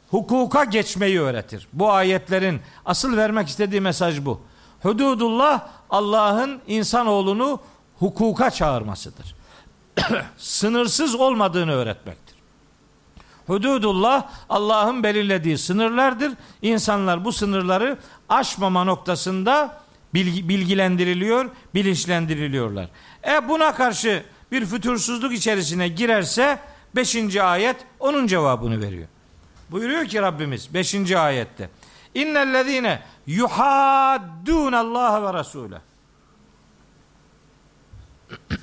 hukuka geçmeyi öğretir. Bu ayetlerin asıl vermek istediği mesaj bu. Hududullah Allah'ın insanoğlunu hukuka çağırmasıdır. *clears throat* Sınırsız olmadığını öğretmektir. Hududullah Allah'ın belirlediği sınırlardır. İnsanlar bu sınırları aşmama noktasında bilgi, bilgilendiriliyor, bilinçlendiriliyorlar. E buna karşı bir fütursuzluk içerisine girerse 5. ayet onun cevabını veriyor. Buyuruyor ki Rabbimiz 5. ayette. İnnellezine yuhaddun Allah ve Resulü. *clears throat*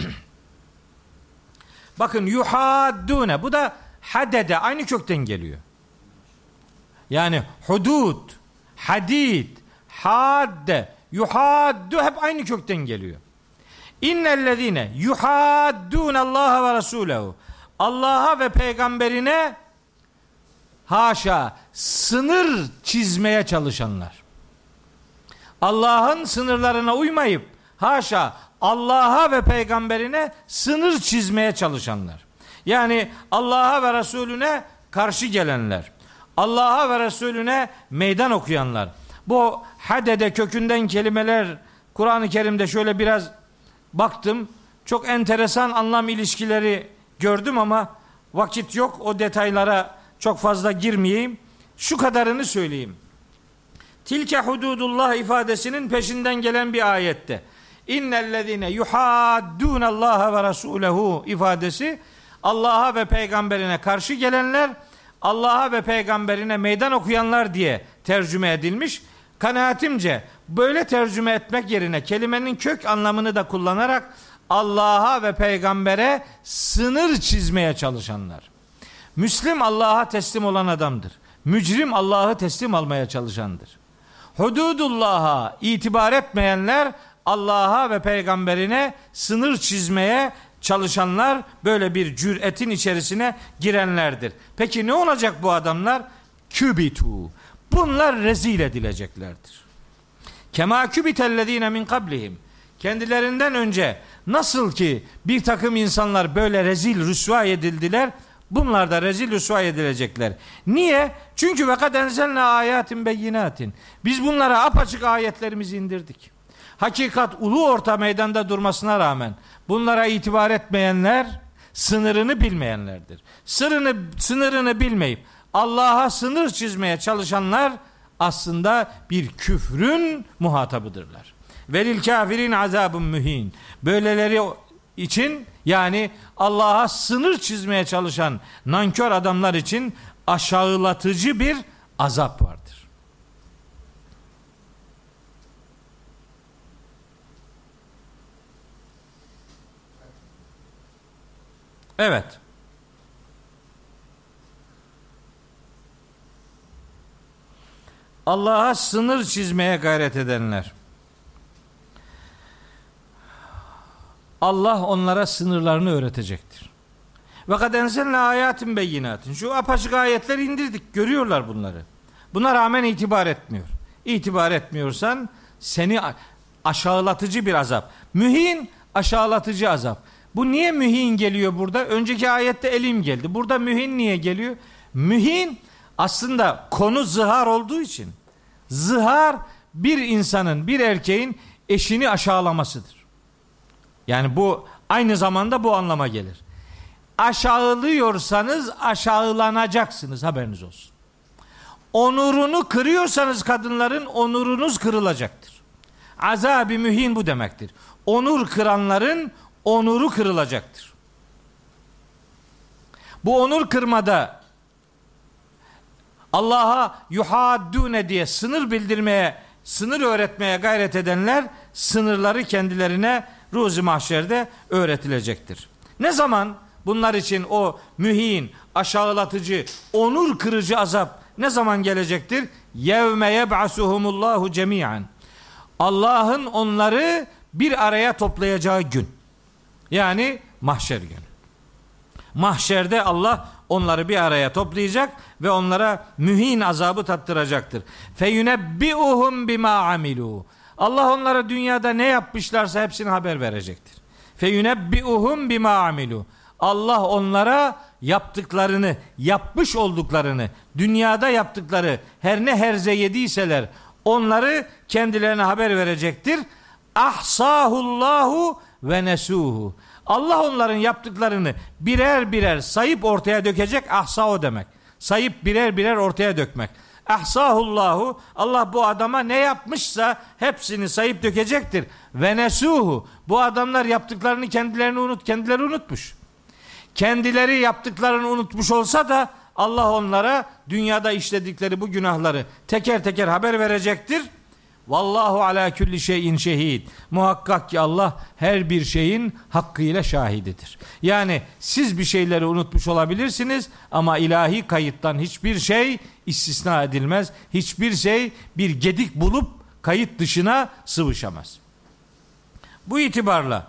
Bakın yuhaddune bu da hadede aynı kökten geliyor. Yani hudud, hadid, hadde, yuhaddu hep aynı kökten geliyor. İnnellezine yuhaddun Allah ve Resulehu. Allah'a ve peygamberine haşa sınır çizmeye çalışanlar. Allah'ın sınırlarına uymayıp haşa Allah'a ve peygamberine sınır çizmeye çalışanlar. Yani Allah'a ve Resulüne karşı gelenler. Allah'a ve Resulüne meydan okuyanlar. Bu hadede kökünden kelimeler Kur'an-ı Kerim'de şöyle biraz baktım. Çok enteresan anlam ilişkileri gördüm ama vakit yok. O detaylara çok fazla girmeyeyim. Şu kadarını söyleyeyim. Tilke hududullah ifadesinin peşinden gelen bir ayette. İnnellezine yuhaddun Allah ve Resulehu ifadesi Allah'a ve peygamberine karşı gelenler Allah'a ve peygamberine meydan okuyanlar diye tercüme edilmiş. Kanaatimce böyle tercüme etmek yerine kelimenin kök anlamını da kullanarak Allah'a ve peygambere sınır çizmeye çalışanlar. Müslim Allah'a teslim olan adamdır. Mücrim Allah'ı teslim almaya çalışandır. Hududullah'a itibar etmeyenler Allah'a ve peygamberine sınır çizmeye çalışanlar böyle bir cüretin içerisine girenlerdir. Peki ne olacak bu adamlar? Kübitu. Bunlar rezil edileceklerdir. Kema kübitellezine min kablihim. Kendilerinden önce nasıl ki bir takım insanlar böyle rezil rüsva edildiler, bunlar da rezil rüsva edilecekler. Niye? Çünkü ve kad enzelne ayatin beyinatin. Biz bunlara apaçık ayetlerimizi indirdik. Hakikat ulu orta meydanda durmasına rağmen bunlara itibar etmeyenler sınırını bilmeyenlerdir. Sırrını, sınırını bilmeyip Allah'a sınır çizmeye çalışanlar aslında bir küfrün muhatabıdırlar. Velil kafirin azabun mühin. Böyleleri için yani Allah'a sınır çizmeye çalışan nankör adamlar için aşağılatıcı bir azap vardır. Evet. Allah'a sınır çizmeye gayret edenler. Allah onlara sınırlarını öğretecektir. Ve kad enzelne ayatin beyinatin. Şu apaçık ayetler indirdik. Görüyorlar bunları. Buna rağmen itibar etmiyor. İtibar etmiyorsan seni aşağılatıcı bir azap. Mühin aşağılatıcı azap. Bu niye mühin geliyor burada? Önceki ayette elim geldi. Burada mühin niye geliyor? Mühin aslında konu zihar olduğu için. Zihar bir insanın, bir erkeğin eşini aşağılamasıdır. Yani bu aynı zamanda bu anlama gelir. Aşağılıyorsanız aşağılanacaksınız haberiniz olsun. Onurunu kırıyorsanız kadınların onurunuz kırılacaktır. Azabi mühin bu demektir. Onur kıranların onuru kırılacaktır. Bu onur kırmada Allah'a yuhaddune diye sınır bildirmeye, sınır öğretmeye gayret edenler sınırları kendilerine ruzi mahşerde öğretilecektir. Ne zaman bunlar için o mühin, aşağılatıcı, onur kırıcı azap ne zaman gelecektir? Yevme yeb'asuhumullahu cemiyen. Allah'ın onları bir araya toplayacağı gün. Yani mahşer günü. Mahşerde Allah onları bir araya toplayacak ve onlara mühin azabı tattıracaktır. Feyunebbiuhum bima amilu. Allah onlara dünyada ne yapmışlarsa hepsini haber verecektir. Feyunebbiuhum bima amilu. Allah onlara yaptıklarını, yapmış olduklarını, dünyada yaptıkları her ne herze yediyseler onları kendilerine haber verecektir. Ahsahullahu ve nesuhu. Allah onların yaptıklarını birer birer sayıp ortaya dökecek. Ahsa o demek. Sayıp birer birer ortaya dökmek. Ahsahullahu Allah bu adama ne yapmışsa hepsini sayıp dökecektir. Ve nesuhu bu adamlar yaptıklarını kendilerini unut kendileri unutmuş. Kendileri yaptıklarını unutmuş olsa da Allah onlara dünyada işledikleri bu günahları teker teker haber verecektir. Vallahu ala kulli şeyin şehid. Muhakkak ki Allah her bir şeyin hakkıyla şahididir. Yani siz bir şeyleri unutmuş olabilirsiniz ama ilahi kayıttan hiçbir şey istisna edilmez. Hiçbir şey bir gedik bulup kayıt dışına sıvışamaz. Bu itibarla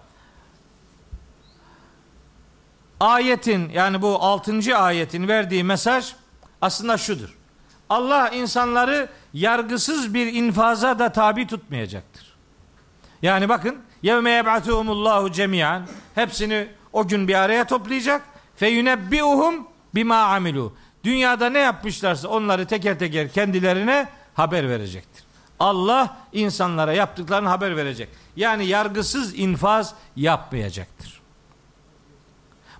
ayetin yani bu 6. ayetin verdiği mesaj aslında şudur. Allah insanları yargısız bir infaza da tabi tutmayacaktır. Yani bakın yevme yeb'atuhumullahu cemiyan hepsini o gün bir araya toplayacak fe yunebbiuhum bima amilu. Dünyada ne yapmışlarsa onları teker teker kendilerine haber verecektir. Allah insanlara yaptıklarını haber verecek. Yani yargısız infaz yapmayacaktır.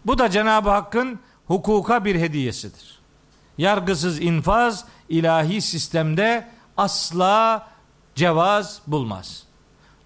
Bu da Cenab-ı Hakk'ın hukuka bir hediyesidir. Yargısız infaz ilahi sistemde asla cevaz bulmaz.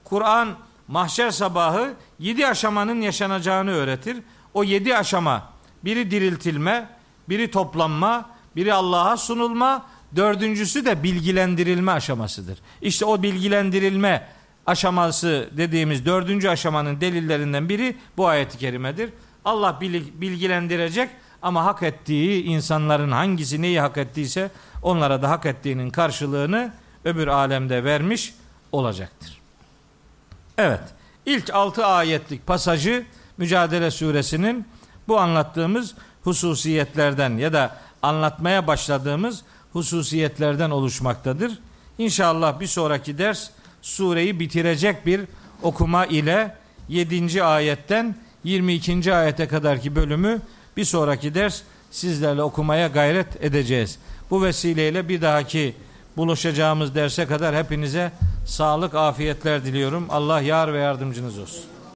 Kur'an mahşer sabahı yedi aşamanın yaşanacağını öğretir. O yedi aşama biri diriltilme, biri toplanma, biri Allah'a sunulma, dördüncüsü de bilgilendirilme aşamasıdır. İşte o bilgilendirilme aşaması dediğimiz dördüncü aşamanın delillerinden biri bu ayet-i kerimedir. Allah bilgilendirecek ama hak ettiği insanların hangisi neyi hak ettiyse onlara da hak ettiğinin karşılığını öbür alemde vermiş olacaktır. Evet. ilk altı ayetlik pasajı Mücadele suresinin bu anlattığımız hususiyetlerden ya da anlatmaya başladığımız hususiyetlerden oluşmaktadır. İnşallah bir sonraki ders sureyi bitirecek bir okuma ile 7. ayetten 22. ayete kadarki bölümü bir sonraki ders sizlerle okumaya gayret edeceğiz. Bu vesileyle bir dahaki buluşacağımız derse kadar hepinize sağlık, afiyetler diliyorum. Allah yar ve yardımcınız olsun.